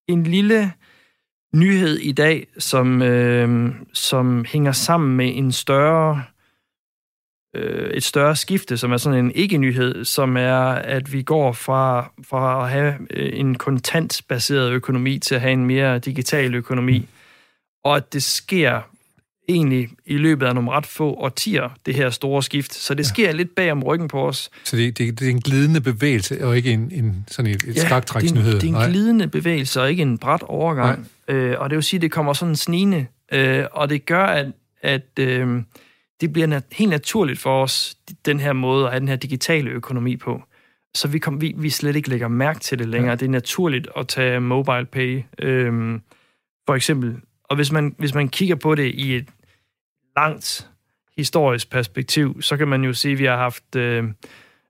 en lille nyhed i dag, som, øh, som hænger sammen med en større, øh, et større skifte, som er sådan en ikke-nyhed, som er, at vi går fra, fra at have øh, en kontantbaseret økonomi til at have en mere digital økonomi, og at det sker egentlig i løbet af nogle ret få årtier, det her store skift. Så det sker lidt bag om ryggen på os. Så det, det, det er en glidende bevægelse, og ikke en, en sådan et, et Ja, skaktræksnyhed. Det er, en, det er en glidende bevægelse, og ikke en bræt overgang. Øh, og det vil sige, at det kommer sådan snigende. Øh, og det gør, at, at øh, det bliver nat- helt naturligt for os, den her måde at have den her digitale økonomi på. Så vi, kom, vi, vi slet ikke lægger mærke til det længere. Ja. Det er naturligt at tage mobile pay, øh, for eksempel. Og hvis man, hvis man kigger på det i et langt historisk perspektiv, så kan man jo sige, at vi har haft, øh,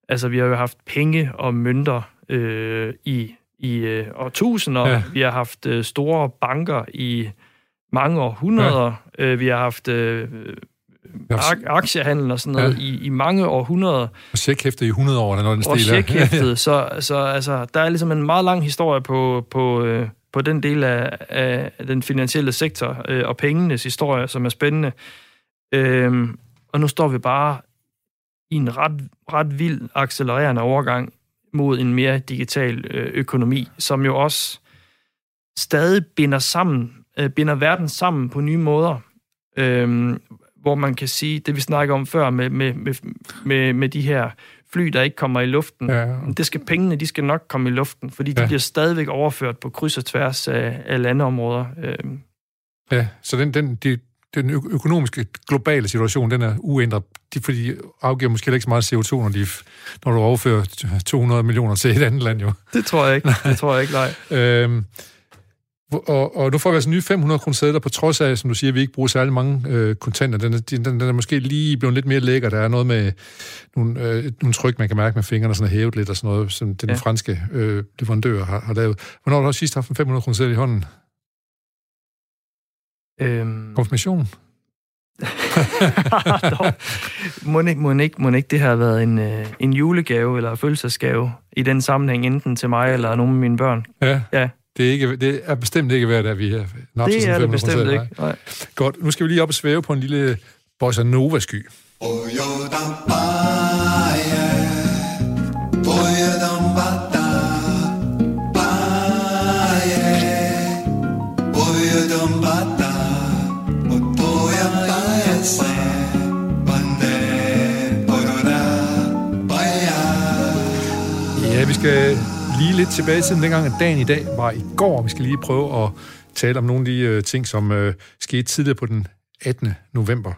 altså, vi har jo haft penge og mønter øh, i, i øh, årtusinder. Ja. Vi har haft øh, store banker i mange århundreder. Ja. Øh, vi har haft øh, ak- aktiehandel og sådan noget Ja. i, i mange århundreder. Og checkhæfter i 100 år, eller når den Og stil er. checkhæftet. så, så altså, der er ligesom en meget lang historie på, på, øh, på den del af, af den finansielle sektor øh, og pengenes historie, som er spændende. Øhm, og nu står vi bare i en ret, ret vild accelererende overgang mod en mere digital øh, økonomi, som jo også stadig binder sammen, øh, binder verden sammen på nye måder. Øhm, hvor man kan sige, det vi snakker om før med, med, med, med, med de her fly, der ikke kommer i luften, Ja. det skal pengene, de skal nok komme i luften, fordi de Ja. bliver stadigvæk overført på kryds og tværs af, af landeområder. Øhm, Ja, så den, den, de, den økonomiske globale situation, den er uændret, de, fordi de afgiver måske ikke så meget CO2, når, de, når du overfører 200 millioner til et andet land, jo. det tror jeg ikke. Det tror jeg ikke, nej. Øhm, og, og nu får vi altså nye 500 kroner sædler, på trods af, som du siger, at vi ikke bruger særlig mange øh, kontanter. Den er, den, den er måske lige blevet lidt mere lækker. Der er noget med nogle, øh, nogle tryk, man kan mærke med fingrene, sådan er hævet lidt og sådan noget, som den ja. Ja. franske øh, leverandør har, har lavet. Hvornår har du sidst haft en 500 kroner sædel i hånden? Øhm, Konfirmation? Dog. må, ikke, må, ikke, må ikke det har været en, øh, en julegave eller fødselsdagsgave i den sammenhæng, enten til mig eller nogle af mine børn? Ja. Ja. Det er, ikke, det er bestemt ikke værd, at vi er napset Det er 500 det bestemt kroner ikke. Nej. Godt, nu skal vi lige op og svæve på en lille bossa nova-sky. Ja, lige lidt tilbage til dengang, at dagen i dag var i går. Vi skal lige prøve at tale om nogle af de øh, ting, som øh, skete tidligere på den 18. november.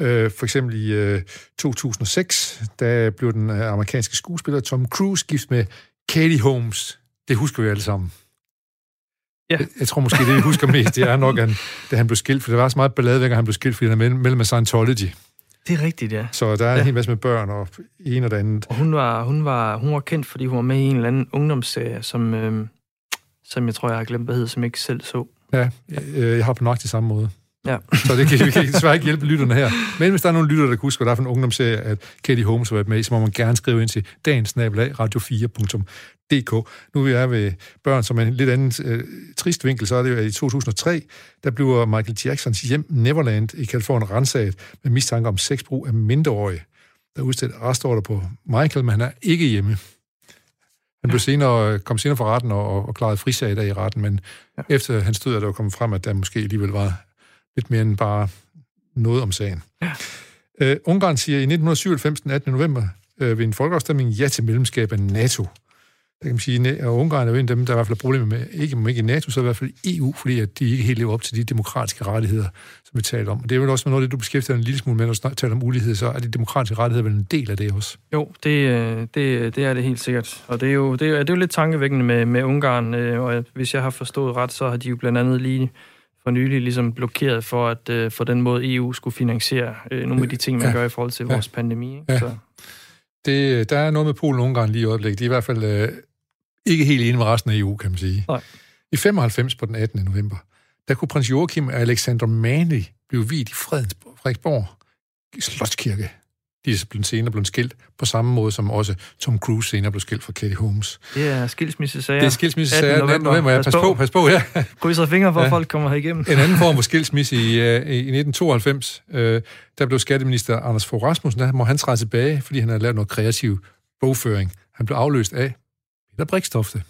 Øh, for eksempel i øh, 2006, der blev den øh, amerikanske skuespiller Tom Cruise gift med Katie Holmes. Det husker vi alle sammen. Ja. Jeg, jeg tror måske, det vi husker mest, det er nok, at, da han blev skilt, for der var så meget ballade, han blev skilt, fordi han er mellem, mellem af Scientology. Det er rigtigt, ja. Så der er en Ja. hel masse med børn og en og det andet. Og hun var, hun, var, hun var kendt, fordi hun var med i en eller anden ungdomsserie, som, øhm, som jeg tror, jeg har glemt, hvad hedder, som jeg ikke selv så. Ja, øh, jeg har på nøjagtig samme måde. Ja. Så det kan, vi kan desværre ikke hjælpe lytterne her. Men hvis der er nogle lyttere, der kan huske, hvad der er for en ungdomsserie, at Katie Holmes har været med i, så må man gerne skrive ind til dagens radio4.dk. Nu er vi er ved børn, som er en lidt anden øh, trist vinkel, så er det jo, at i 2003, der bliver Michael Jacksons hjem Neverland i Kalifornien rensaget med mistanke om sexbrug af mindreårige. Der er udstillet arrestordre på Michael, men han er ikke hjemme. Han blev senere, kom senere for retten og, og klarede frisag i dag i retten, men ja. efter hans død er der jo kommet frem, at der måske alligevel var lidt mere end bare noget om sagen. Ja. Øh, Ungarn siger i 1997, den 18. november, øh, ved en folkeafstemning ja til medlemskab af NATO. Kan man sige, at Ungarn er jo en af dem, der er i hvert fald problemer med, ikke ikke i NATO, så i hvert fald i EU, fordi at de ikke helt lever op til de demokratiske rettigheder, som vi taler om. Og det er vel også noget af det, du beskæftiger dig en lille smule med, når du taler om ulighed, så er de demokratiske rettigheder vel en del af det også. Jo, det, øh, det, det er det helt sikkert. Og det er jo, det er, det er jo lidt tankevækkende med, med Ungarn, øh, og hvis jeg har forstået ret, så har de jo blandt andet lige for nylig ligesom blokeret for, at øh, for den måde EU skulle finansiere øh, nogle af de ting, man Ja. gør i forhold til Ja. vores pandemi. Ikke? Ja. Så, Det, der er noget med Polen og Ungarn lige i øjeblikket. De er i hvert fald øh, ikke helt enige med resten af EU, kan man sige. Nej. I 95 på den 18. november, der kunne prins Joachim og Alexander Manley blive vidt i Fredensborg Slotskirke. De er senere blevet skilt på samme måde, som også Tom Cruise senere blev skilt fra Katie Holmes. Det er skilsmissesager. Det er skilsmissesager 18. november. november. Ja, pas, pas på, pas på, ja. Krydser fingre for, ja. at folk kommer her igennem. En anden form for skilsmisse i, uh, i 1992, uh, der blev skatteminister Anders Fogh Rasmussen, der må han træde tilbage, fordi han havde lavet noget kreativ bogføring. Han blev afløst af Peter Brikstofte.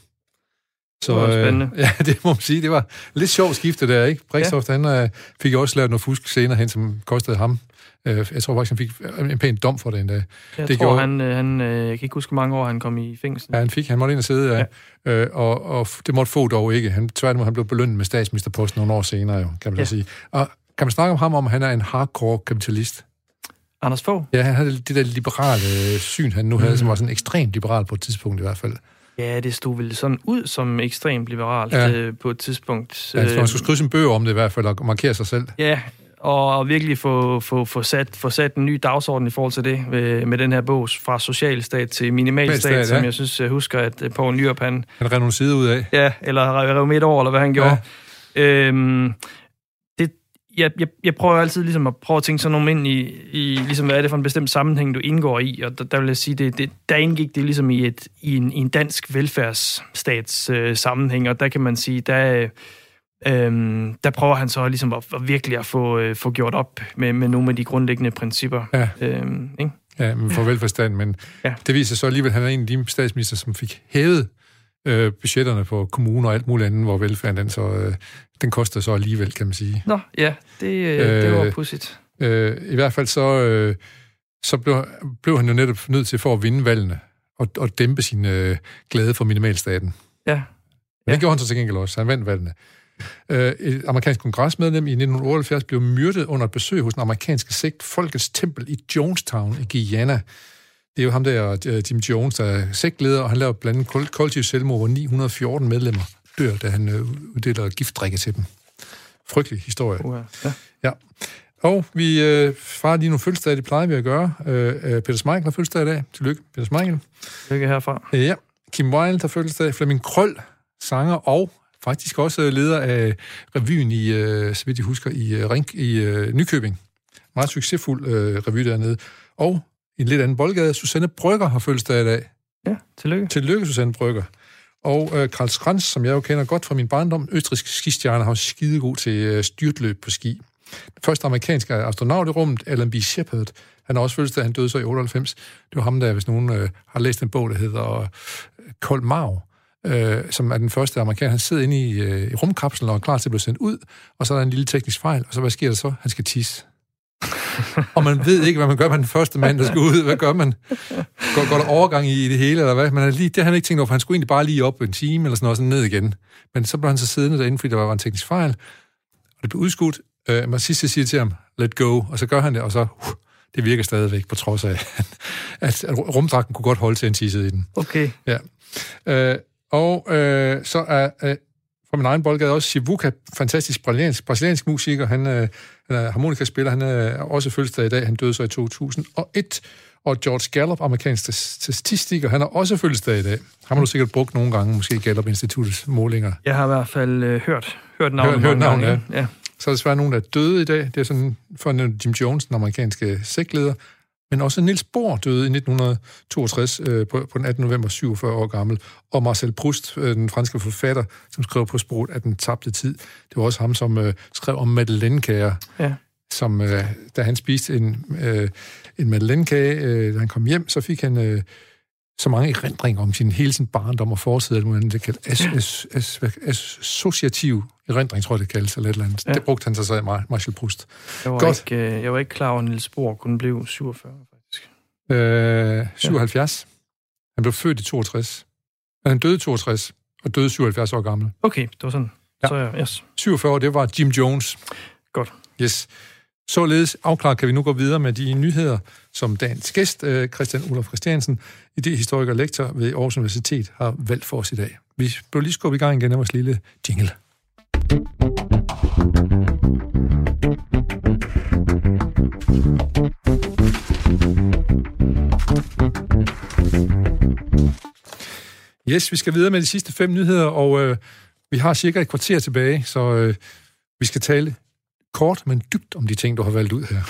Så, det var spændende. Øh, ja, det må man sige. Det var lidt sjovt skifte der, ikke? Brikstofte, ja. han øh, fik også lavet noget fusk senere hen, som kostede ham Øh, jeg tror faktisk, han fik en pæn dom for det endda. Jeg det tror, gjorde... han, øh, han, øh, jeg kan ikke huske, hvor mange år han kom i fængsel. Ja, han fik. Han måtte ind og sidde, ja. Øh, og, og det måtte få dog ikke. Han, tværtimod, han blev belønnet med statsministerposten nogle år senere, jo, kan man ja. sige. Og kan man snakke om ham, om han er en hardcore kapitalist? Anders Fogh? Ja, han havde det der liberale syn, han nu havde, mm. som var sådan ekstremt liberal på et tidspunkt i hvert fald. Ja, det stod vel sådan ud som ekstremt liberalt ja. øh, på et tidspunkt. Ja, man skulle skrive sin bøger om det i hvert fald, og markere sig selv. Ja, og virkelig få, få, få, sat, få sat en ny dagsorden i forhold til det med, med den her bog fra socialstat til minimalstat, ja. som jeg synes, jeg husker, at øh, Poul Nyrup, han... Han rev nogle ud af. Ja, eller rev midt over, eller hvad han gjorde. Ja. Øhm, det, jeg, jeg, jeg prøver altid ligesom at prøve at tænke sådan nogle ind i, i ligesom, hvad er det for en bestemt sammenhæng, du indgår i, og der, der vil jeg sige, det, det, der indgik det ligesom i, et, i, en, i en dansk velfærdsstats øh, sammenhæng, og der kan man sige, der Øhm, der prøver han så ligesom at, at virkelig at få, øh, få gjort op med, med nogle af de grundlæggende principper. Ja. Øhm, ikke? Ja, men for velforstand, men ja. det viser så alligevel, at han er en af de statsminister, som fik hævet øh, budgetterne på kommuner og alt muligt andet, hvor velfærden den, så, øh, den koster så alligevel, kan man sige. Nå, ja, det, øh, det var øh, pudsigt. Øh, I hvert fald så, øh, så blev, blev han jo netop nødt til for at vinde valgene og, og dæmpe sin øh, glæde for minimalstaten. Ja. Men det ja. gjorde han så til gengæld også. Han vandt valgene. Øh, et amerikansk kongresmedlem i 1978 blev myrdet under et besøg hos den amerikanske sekt Folkets Tempel i Jonestown i Guyana. Det er jo ham der, øh, Jim Jones, der er sektleder, og han laver blandt andet kollektiv selvmord, hvor 914 medlemmer dør, da han øh, uddeler giftdrikke til dem. Frygtelig historie. Uh, ja. ja. Og vi øh, farer lige nogle fødselsdage, det plejer vi at gøre. Øh, Peter Smeichel har fødselsdag i dag. Tillykke, Peter Smeichel. Tillykke herfra. Ja. Kim Wilde har fødselsdag. Flemming Krøll, sanger og faktisk også leder af revyen i, øh, så vidt jeg husker, i, øh, Rink, i øh, Nykøbing. Meget succesfuld øh, revy dernede. Og i en lidt anden boldgade, Susanne Brygger har fødselsdag i dag. Ja, tillykke. Tillykke, Susanne Brygger. Og øh, Karl Skranz, som jeg jo kender godt fra min barndom, østrisk skistjerne, har skidegod til øh, styrtløb på ski. Den første amerikanske astronaut i rummet, Alan B. Shepard, han har også fødselsdag, han døde så i 98. Det var ham, der, hvis nogen øh, har læst en bog, der hedder øh, Kold Marv, øh, som er den første amerikaner. Han sidder inde i, øh, i rumkapslen og er klar til at blive sendt ud, og så er der en lille teknisk fejl, og så hvad sker der så? Han skal tisse. og man ved ikke, hvad man gør med den første mand, der skal ud. Hvad gør man? Går, går der overgang i det hele, eller hvad? Man lige, det har han ikke tænkt over, for han skulle egentlig bare lige op en time, eller sådan noget, sådan ned igen. Men så blev han så siddende derinde, fordi der var en teknisk fejl, og det blev udskudt. Øh, man sidst siger til ham, let go, og så gør han det, og så, uh, det virker stadigvæk, på trods af, at, at rumdragten kunne godt holde til en tissede i den. Okay. Ja. Øh, og øh, så er øh, fra min egen boldgade også Shibuka, fantastisk brasiliansk, brasiliansk musiker. Han, øh, han er harmonikaspiller, han er også fødselsdag i dag. Han døde så i 2001. Og George Gallup, amerikansk statistiker, han har også fødselsdag i dag. Ham har du sikkert brugt nogle gange, måske Gallup Instituttets målinger. Jeg har i hvert fald øh, hørt, hørt navnet. Hørt, hørt navnet, ja. ja. Så er der desværre nogen, der er døde i dag. Det er sådan for Jim Jones, den amerikanske sektleder. Men også Niels Bohr døde i 1962 øh, på, på den 18. november, 47 år gammel. Og Marcel Proust, øh, den franske forfatter, som skrev på sproget af den tabte tid. Det var også ham, som øh, skrev om madeleinekager. Ja. Som, øh, da han spiste en, øh, en madeleinekage, øh, da han kom hjem, så fik han... Øh, så mange erindringer om sin, hele sin barndom og fortid, eller det kaldt as, as, as, associativ erindring, tror jeg det kaldes, eller et eller andet. Ja. Det brugte han sig så i Marshall Proust. Jeg var, Godt. Ikke, øh, jeg var ikke klar over, at Niels Bohr kunne blive 47, faktisk. Øh, 77. Ja. Han blev født i 62. Men han døde i 62, og døde 77 år gammel. Okay, det var sådan. Ja. Så, yes. 47 år, det var Jim Jones. Godt. Yes. Således afklaret kan vi nu gå videre med de nyheder, som dagens gæst, øh, Christian Ulf Christiansen, idehistoriker og lektor ved Aarhus Universitet, har valgt for os i dag. Vi bliver lige skubbet i gang igen af vores lille jingle. Yes, vi skal videre med de sidste fem nyheder, og øh, vi har cirka et kvarter tilbage, så øh, vi skal tale kort, men dybt om de ting, du har valgt ud her.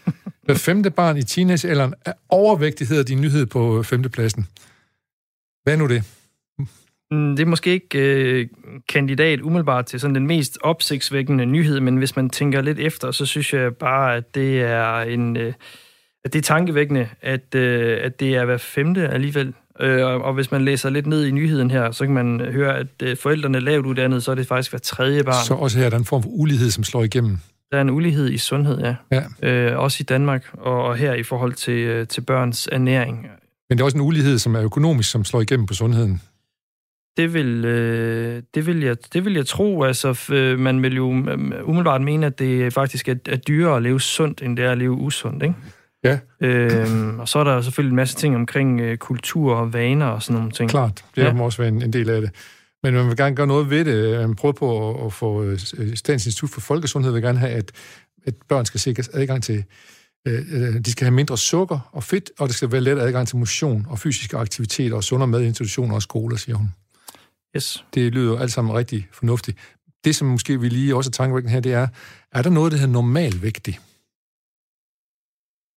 Hver femte barn i teenagealderen er overvægtig, hedder din nyhed på femtepladsen. Hvad er nu det? Mm, det er måske ikke øh, kandidat umiddelbart til sådan den mest opsigtsvækkende nyhed, men hvis man tænker lidt efter, så synes jeg bare, at det er en... Øh, at det er tankevækkende, at, øh, at det er hver femte alligevel. Øh, og, og hvis man læser lidt ned i nyheden her, så kan man høre, at øh, forældrene lavt uddannet, så er det faktisk hver tredje barn. Så også her er der en form for ulighed, som slår igennem. Der er en ulighed i sundhed, ja. ja. Øh, også i Danmark, og, og her i forhold til, øh, til børns ernæring. Men det er også en ulighed, som er økonomisk, som slår igennem på sundheden. Det vil, øh, det, vil jeg, det vil jeg tro. Altså, øh, man vil jo umiddelbart mene, at det faktisk er, er dyrere at leve sundt, end det er at leve usundt, ikke? Ja. Øhm, og så er der selvfølgelig en masse ting omkring øh, kultur og vaner og sådan nogle ting. Klart, det ja. må også være en, en del af det. Men man vil gerne gøre noget ved det. Man prøver på at, at få øh, Statens Institut for Folkesundhed vil gerne have, at, at børn skal sikres adgang til øh, øh, de skal have mindre sukker og fedt, og det skal være let adgang til motion og fysiske aktiviteter og sundere mad i institutioner og skoler, siger hun. Yes. Det lyder alt sammen rigtig fornuftigt. Det, som måske vi lige også er tankevækkende her, det er, er der noget, der hedder normalvægtig?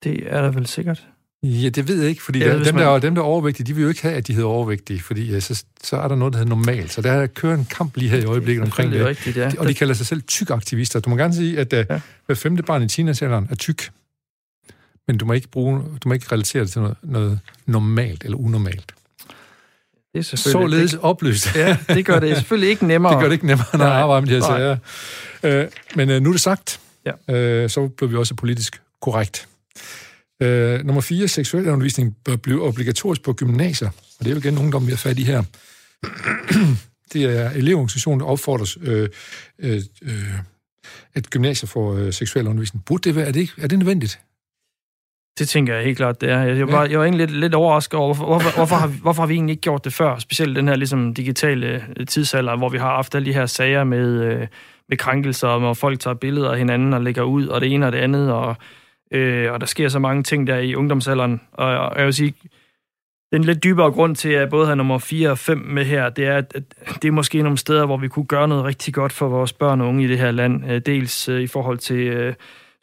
Det er der vel sikkert. Ja, det ved jeg ikke, fordi ja, der, dem, man... der, dem, der er overvægtige, de vil jo ikke have, at de hedder overvægtige, fordi ja, så, så er der noget, der hedder normalt. Så der kører en kamp lige her i øjeblikket omkring det. Rigtigt, ja. Og de kalder sig selv tyk-aktivister. Du må gerne sige, at uh, ja. hver femte barn i teenagealderen er tyk. Men du må ikke, bruge, du må ikke relatere det til noget, noget normalt eller unormalt. Det er selvfølgelig Således det, oplyst. Ja, det gør det selvfølgelig ikke nemmere. det gør det ikke nemmere, når jeg arbejder med de her sager. Uh, men uh, nu er det sagt, ja. uh, så bliver vi også politisk korrekt. Øh, nummer 4. Seksuel undervisning bør blive obligatorisk på gymnasier. Og det er jo igen nogen, der vi har fat i her. det er elevorganisationen, der opfordres, øh, øh, øh, at gymnasier får øh, seksuel undervisning. Burde det være? Er det, ikke, er det nødvendigt? Det tænker jeg helt klart, det er. Jeg, var, jeg var egentlig lidt, lidt overrasket over, hvorfor, hvorfor, hvorfor, har, hvorfor har vi egentlig ikke gjort det før? Specielt den her ligesom, digitale øh, tidsalder, hvor vi har haft alle de her sager med, øh, med krænkelser, hvor folk tager billeder af hinanden og lægger ud, og det ene og det andet, og Øh, og der sker så mange ting der i ungdomsalderen. Og, og jeg vil sige, den lidt dybere grund til, at jeg både har nummer 4 og 5 med her, det er, at det er måske nogle steder, hvor vi kunne gøre noget rigtig godt for vores børn og unge i det her land. Øh, dels øh, i forhold til øh,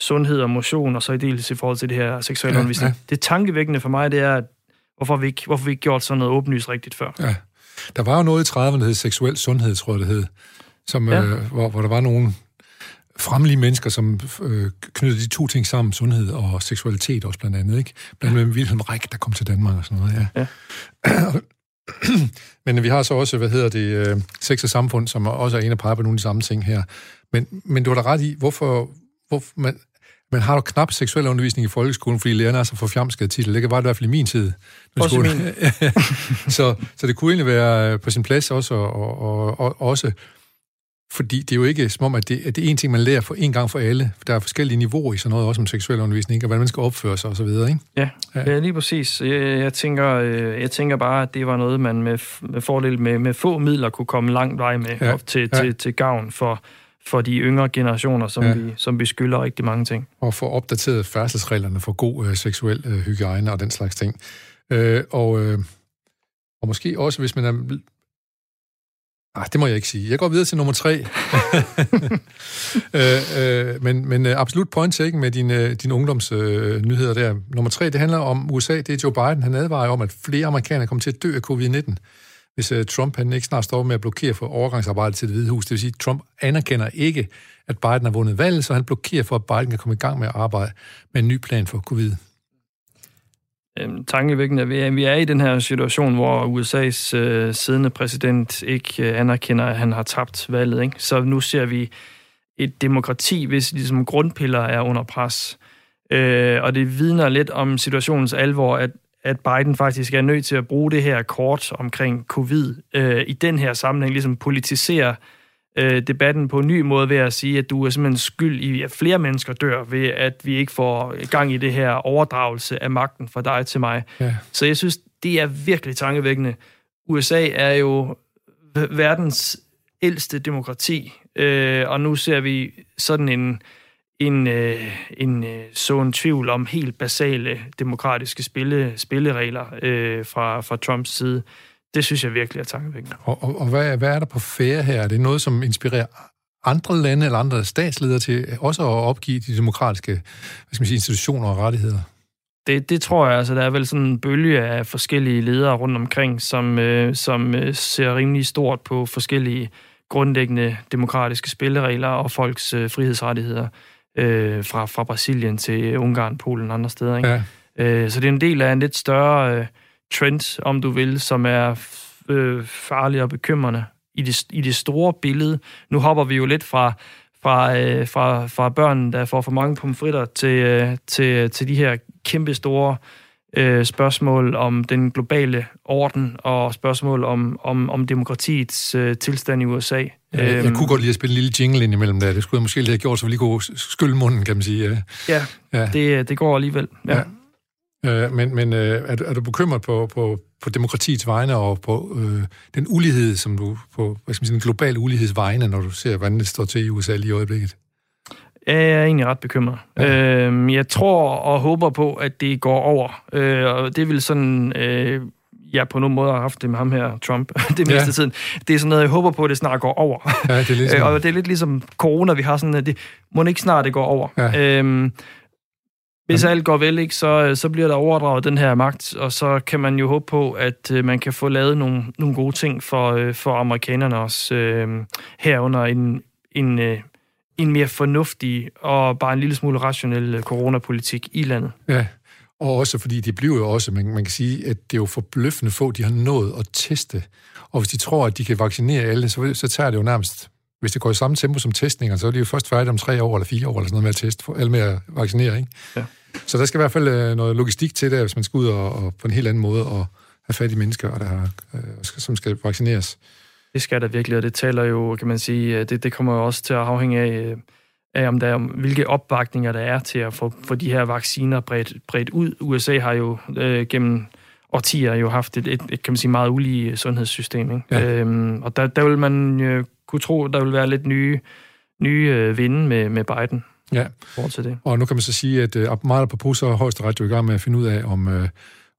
sundhed og motion, og så i dels i forhold til det her seksuelle ja, undervisning. Ja. Det tankevækkende for mig, det er, at hvorfor vi ikke, hvorfor vi ikke gjort sådan noget åbenlyst rigtigt før. Ja. Der var jo noget i 30'erne, der hed seksuel sundhed, tror jeg det hed, som, ja. øh, hvor, hvor der var nogen fremlige mennesker, som øh, knytter de to ting sammen, sundhed og seksualitet også blandt andet, ikke? Blandt andet Wilhelm Reich, der kom til Danmark og sådan noget, ja. ja. men vi har så også, hvad hedder det, øh, sex og samfund, som også er en af pege på nogle af de samme ting her. Men, men du har da ret i, hvorfor, hvorfor man, man har jo knap seksuel undervisning i folkeskolen, fordi lærerne er så for fjamskede titel. Det kan bare i hvert fald i min tid. Også min. så, så det kunne egentlig være på sin plads også, og, og, og også fordi det er jo ikke som om, at det, at det er en ting, man lærer for en gang for alle. For der er forskellige niveauer i sådan noget, også om seksuel undervisning, og hvordan man skal opføre sig osv., ikke? Ja, ja. ja lige præcis. Jeg, jeg, tænker, øh, jeg tænker bare, at det var noget, man med, med fordel med, med få midler kunne komme langt vej med ja. op til, ja. til, til gavn for, for de yngre generationer, som, ja. vi, som vi skylder rigtig mange ting. Og få opdateret færdselsreglerne for god øh, seksuel øh, hygiejne og den slags ting. Øh, og, øh, og måske også, hvis man er Nej, det må jeg ikke sige. Jeg går videre til nummer tre. øh, øh, men, men øh, absolut point taken med dine, dine ungdomsnyheder øh, der. Nummer tre, det handler om USA. Det er Joe Biden. Han advarer om, at flere amerikanere kommer til at dø af covid-19, hvis øh, Trump han ikke snart står med at blokere for overgangsarbejdet til det hvide hus. Det vil sige, at Trump anerkender ikke, at Biden har vundet valget, så han blokerer for, at Biden kan komme i gang med at arbejde med en ny plan for covid. Øhm, tankevækkende. Vi er, vi er i den her situation, hvor USA's øh, siddende præsident ikke øh, anerkender, at han har tabt valget. Ikke? Så nu ser vi et demokrati, hvis ligesom grundpiller er under pres. Øh, og det vidner lidt om situationens alvor, at, at Biden faktisk er nødt til at bruge det her kort omkring covid øh, i den her sammenhæng, ligesom politisere øh, debatten på en ny måde ved at sige, at du er simpelthen skyld i, at flere mennesker dør ved, at vi ikke får gang i det her overdragelse af magten fra dig til mig. Ja. Så jeg synes, det er virkelig tankevækkende. USA er jo verdens ældste demokrati, øh, og nu ser vi sådan en, en, øh, en øh, så en tvivl om helt basale demokratiske spille, spilleregler øh, fra, fra Trumps side det synes jeg virkelig er tankevækkende. Og, og, og hvad, hvad er der på færre her? Er det noget, som inspirerer andre lande eller andre statsledere til også at opgive de demokratiske hvad skal man sige, institutioner og rettigheder? Det, det tror jeg. Altså, der er vel sådan en bølge af forskellige ledere rundt omkring, som, øh, som øh, ser rimelig stort på forskellige grundlæggende demokratiske spilleregler og folks øh, frihedsrettigheder øh, fra, fra Brasilien til Ungarn, Polen og andre steder. Ikke? Ja. Øh, så det er en del af en lidt større øh, trend, om du vil, som er øh, farlig og bekymrende i det, i det store billede. Nu hopper vi jo lidt fra, fra, øh, fra, fra børn, der får for mange pomfritter, til, øh, til, til de her kæmpe store øh, spørgsmål om den globale orden og spørgsmål om, om, om demokratiets øh, tilstand i USA. Ja, jeg, jeg øhm, kunne godt lide at spille en lille jingle ind imellem der. Det skulle jeg måske lige have gjort, så vi lige kunne skylle munden, kan man sige. Ja, ja. Det, det går alligevel. Ja. ja. Øh, men men øh, er, er du bekymret på, på, på demokratiets vegne og på øh, den ulighed, som du på hvad skal man sige, den globale uligheds vegne, når du ser, hvordan det står til i USA lige i øjeblikket? Ja, jeg er egentlig ret bekymret. Ja. Øhm, jeg tror og håber på, at det går over. Øh, og det vil sådan... Øh, jeg på nogen måde har haft det med ham her, Trump, det meste ja. tiden. Det er sådan noget, jeg håber på, at det snart går over. Ja, det er ligesom... og det er lidt ligesom corona, vi har sådan, at det må ikke snart det går over. Ja. Øhm, hvis alt går vel, ikke, så, så bliver der overdraget den her magt, og så kan man jo håbe på, at øh, man kan få lavet nogle, nogle gode ting for, øh, for amerikanerne også, øh, herunder en, en, øh, en mere fornuftig og bare en lille smule rationel øh, coronapolitik i landet. Ja, og også fordi det bliver jo også, man, man kan sige, at det er jo forbløffende få, de har nået at teste. Og hvis de tror, at de kan vaccinere alle, så, så tager det jo nærmest, hvis det går i samme tempo som testninger, så er det jo først færdigt om tre år eller fire år eller sådan noget med at teste, for alle med at vaccinere, ikke? Ja. Så der skal i hvert fald øh, noget logistik til det, hvis man skal ud og, og på en helt anden måde og have fat i mennesker, der har, øh, som skal vaccineres. Det skal der virkelig, og det taler jo, kan man sige, det, det kommer jo også til at afhænge af, af om der er, hvilke opbakninger der er til at få, få de her vacciner bredt, bredt ud. USA har jo øh, gennem årtier jo haft et, et, et, kan man sige, meget ulige sundhedssystem. Ikke? Ja. Øhm, og der, der vil man øh, kunne tro, der vil være lidt nye, nye øh, vinde med, med Biden. Ja, til det. og nu kan man så sige, at øh, meget på så er højesteret jo i gang med at finde ud af, om, øh,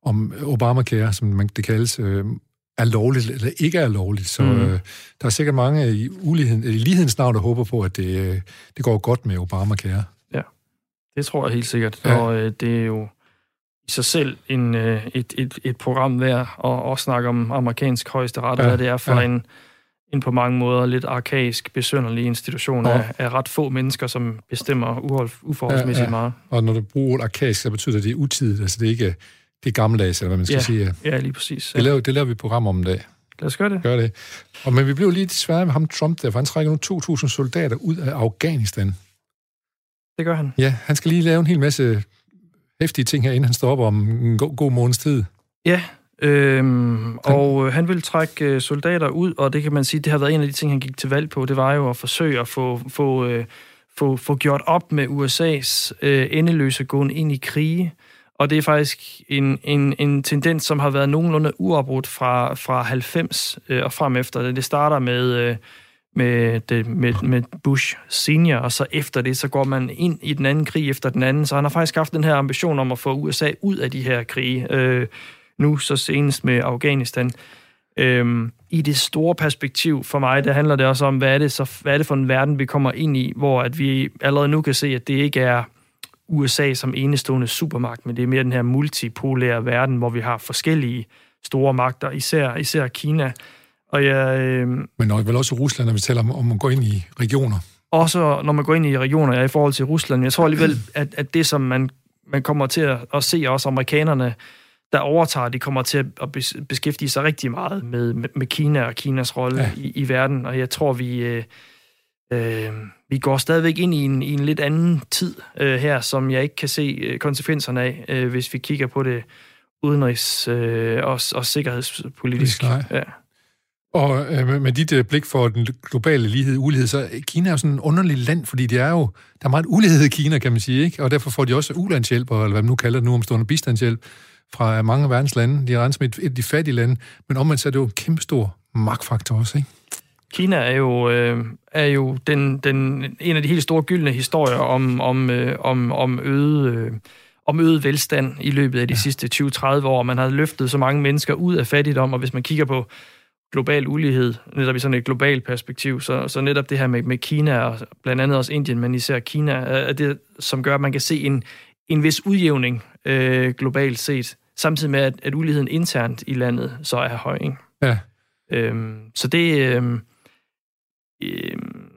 om Obamacare, som man, det kaldes, øh, er lovligt eller ikke er lovligt. Så mm. øh, der er sikkert mange i, uligheden, i lighedens navn, der håber på, at det, øh, det går godt med Obamacare. Ja, det tror jeg helt sikkert. Ja. Og øh, det er jo i sig selv en, øh, et, et, et program værd at, at snakke om amerikansk højeste ret, ja. hvad det er for ja. en, en på mange måder lidt arkaisk, besønderlig institution ja. af, af ret få mennesker, som bestemmer uforholdsmæssigt ja, ja. meget. Og når du bruger arkaisk, så betyder det, at det er utidigt. Altså det er ikke det er gammeldags, eller hvad man skal ja, sige. Ja, lige præcis. Ja. Det, laver, det laver vi et program om en dag. Lad os gøre det. Gør det. Og, men vi blev lige desværre med ham Trump der, for han trækker nu 2.000 soldater ud af Afghanistan. Det gør han. Ja, han skal lige lave en hel masse hæftige ting her, inden han står op om en god, god måneds tid. Ja, øhm, og øh, han vil trække øh, soldater ud, og det kan man sige, det har været en af de ting, han gik til valg på. Det var jo at forsøge at få, få, øh, få, få gjort op med USA's øh, endeløse gåen ind i krige. Og det er faktisk en, en, en tendens, som har været nogenlunde uafbrudt fra, fra 90 øh, og frem efter. Det starter med, øh, med, det, med, med Bush senior, og så efter det, så går man ind i den anden krig efter den anden. Så han har faktisk haft den her ambition om at få USA ud af de her krige. Øh, nu så senest med Afghanistan. Øhm, I det store perspektiv for mig, der handler det også om, hvad er det, så, hvad er det for en verden, vi kommer ind i, hvor at vi allerede nu kan se, at det ikke er USA som enestående supermagt, men det er mere den her multipolære verden, hvor vi har forskellige store magter, især, især Kina. Og jeg, øh, men nok vel også Rusland, når vi taler om, om at gå ind i regioner. Også når man går ind i regioner, ja, i forhold til Rusland. Jeg tror alligevel, at, at det, som man, man kommer til at, at se, også amerikanerne, der overtager, de kommer til at beskæftige sig rigtig meget med, med, med Kina og Kinas rolle ja. i, i verden. Og jeg tror, vi... Øh, Øh, vi går stadigvæk ind i en, i en lidt anden tid øh, her, som jeg ikke kan se øh, konsekvenserne af, øh, hvis vi kigger på det udenrigs- øh, og, og sikkerhedspolitisk. Ja. Og øh, med dit øh, blik for den globale lighed ulighed, så Kina er jo sådan en underlig land, fordi det er jo, der er meget ulighed i Kina, kan man sige, ikke? og derfor får de også ulandshjælp, eller hvad man nu kalder det nu omstående bistandshjælp, fra mange af verdens lande. De er renset med et af de fattige lande, men omvendt så er det jo en kæmpestor magtfaktor også, ikke? Kina er jo, øh, er jo den, den, en af de helt store gyldne historier om, om, øh, om, om øget, øh, om øget velstand i løbet af de ja. sidste 20-30 år. Man har løftet så mange mennesker ud af fattigdom, og hvis man kigger på global ulighed, netop i sådan et globalt perspektiv, så, så netop det her med, med Kina, og blandt andet også Indien, men især Kina, er det, som gør, at man kan se en, en vis udjævning øh, globalt set, samtidig med, at, at uligheden internt i landet så er høj. Ikke? Ja. Øhm, så det, øhm, øhm,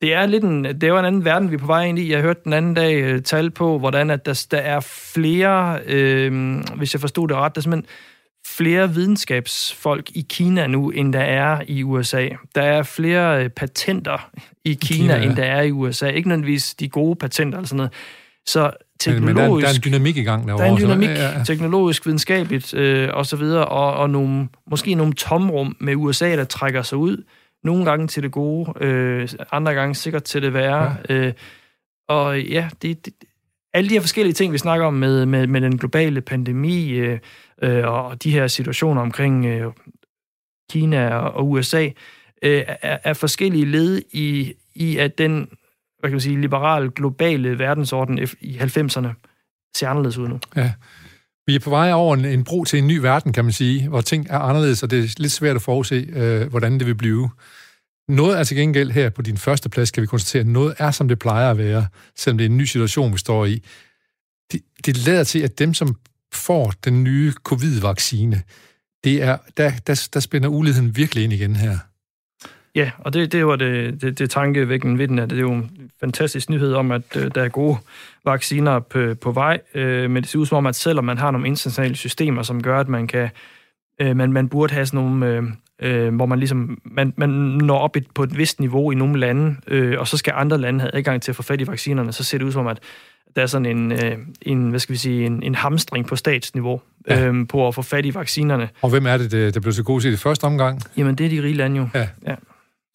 det er lidt en, det er jo en anden verden, vi er på vej ind i. Jeg hørte den anden dag øh, tal på, hvordan at der, der er flere, øh, hvis jeg forstod det ret, der er simpelthen flere videnskabsfolk i Kina nu, end der er i USA. Der er flere øh, patenter i Kina, Kina ja. end der er i USA. Ikke nødvendigvis de gode patenter eller sådan noget. Så teknologisk... Men, men der, er, der er en dynamik i gang derovre. Der er en dynamik, så, ja, ja. teknologisk, videnskabeligt øh, og så videre, og, og nogle, måske nogle tomrum med USA, der trækker sig ud. Nogle gange til det gode, øh, andre gange sikkert til det værre. Ja. Øh, og ja, det, det, alle de her forskellige ting, vi snakker om med, med, med den globale pandemi øh, øh, og de her situationer omkring øh, Kina og, og USA, øh, er, er forskellige led i, i at den hvad kan man sige, liberal globale verdensorden i 90'erne ser anderledes ud nu. Ja. Vi er på vej over en, en bro til en ny verden, kan man sige, hvor ting er anderledes, og det er lidt svært at forudse, øh, hvordan det vil blive. Noget er til gengæld her på din første plads, kan vi konstatere, at noget er, som det plejer at være, selvom det er en ny situation, vi står i. Det, det lader til, at dem, som får den nye covid-vaccine, det er, der, der, der spænder uligheden virkelig ind igen her. Ja, og det, det var det, det, det tankevækkende ved den, at det er jo en fantastisk nyhed om, at øh, der er gode vacciner på, på vej, øh, men det ser ud som om, at selvom man har nogle internationale systemer, som gør, at man kan, øh, man, man burde have sådan nogle, øh, øh, hvor man ligesom, man, man når op et, på et vist niveau i nogle lande, øh, og så skal andre lande have adgang til at få fat i vaccinerne, så ser det ud som, at der er sådan en, øh, en hvad skal vi sige, en, en hamstring på statsniveau ja. øhm, på at få fat i vaccinerne. Og hvem er det, der blev så god til det første omgang? Jamen, det er de rige lande jo. Ja. ja.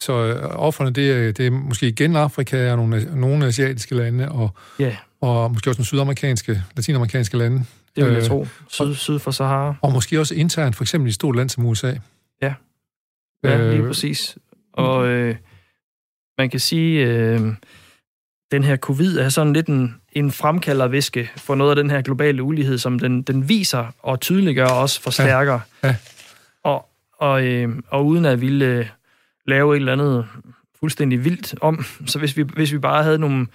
Så øh, offerne, det er, det er måske igen Afrika og nogle, nogle asiatiske lande, og, yeah. og måske også nogle sydamerikanske, latinamerikanske lande. Det vil jeg øh, tro. Syd, syd for Sahara. Og måske også internt, for eksempel i et stort land som USA. Ja, ja øh, lige præcis. Og øh, man kan sige, øh, den her covid er sådan lidt en, en fremkaldervæske for noget af den her globale ulighed, som den, den viser og tydeliggør og også forstærker. Ja. Ja. Og, og, øh, og uden at ville lave et eller andet fuldstændig vildt om. Så hvis vi, hvis vi bare havde nogle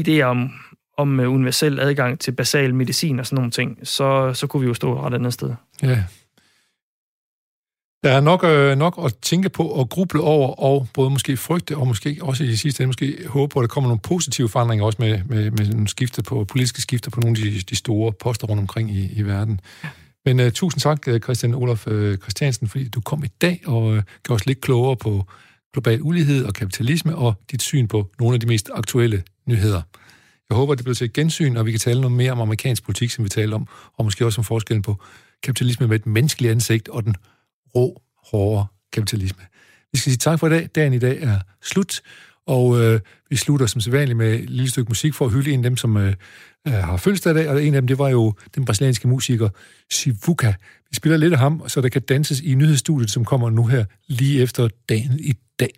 idéer om, om øh, universel adgang til basal medicin og sådan nogle ting, så, så kunne vi jo stå ret andet sted. Ja. Der er nok, øh, nok at tænke på og gruble over, og både måske frygte, og måske også i sidste ende måske håbe på, at der kommer nogle positive forandringer, også med, med, med nogle skifte på, politiske skifter på nogle af de, de store poster rundt omkring i, i verden. Men uh, tusind tak, øh, Christian Olof uh, Christiansen, fordi du kom i dag og uh, gjorde os lidt klogere på global ulighed og kapitalisme og dit syn på nogle af de mest aktuelle nyheder. Jeg håber, det bliver til et gensyn, og vi kan tale noget mere om amerikansk politik, som vi talte om, og måske også om forskellen på kapitalisme med et menneskeligt ansigt og den rå, hårde kapitalisme. Vi skal sige tak for i dag. Dagen i dag er slut, og øh, vi slutter som sædvanligt med et lille stykke musik for at hylde en af dem, som øh, øh har fødselsdag i dag, og en af dem, det var jo den brasilianske musiker Sivuka. Vi spiller lidt af ham, så der kan danses i nyhedsstudiet, som kommer nu her lige efter dagen i dag.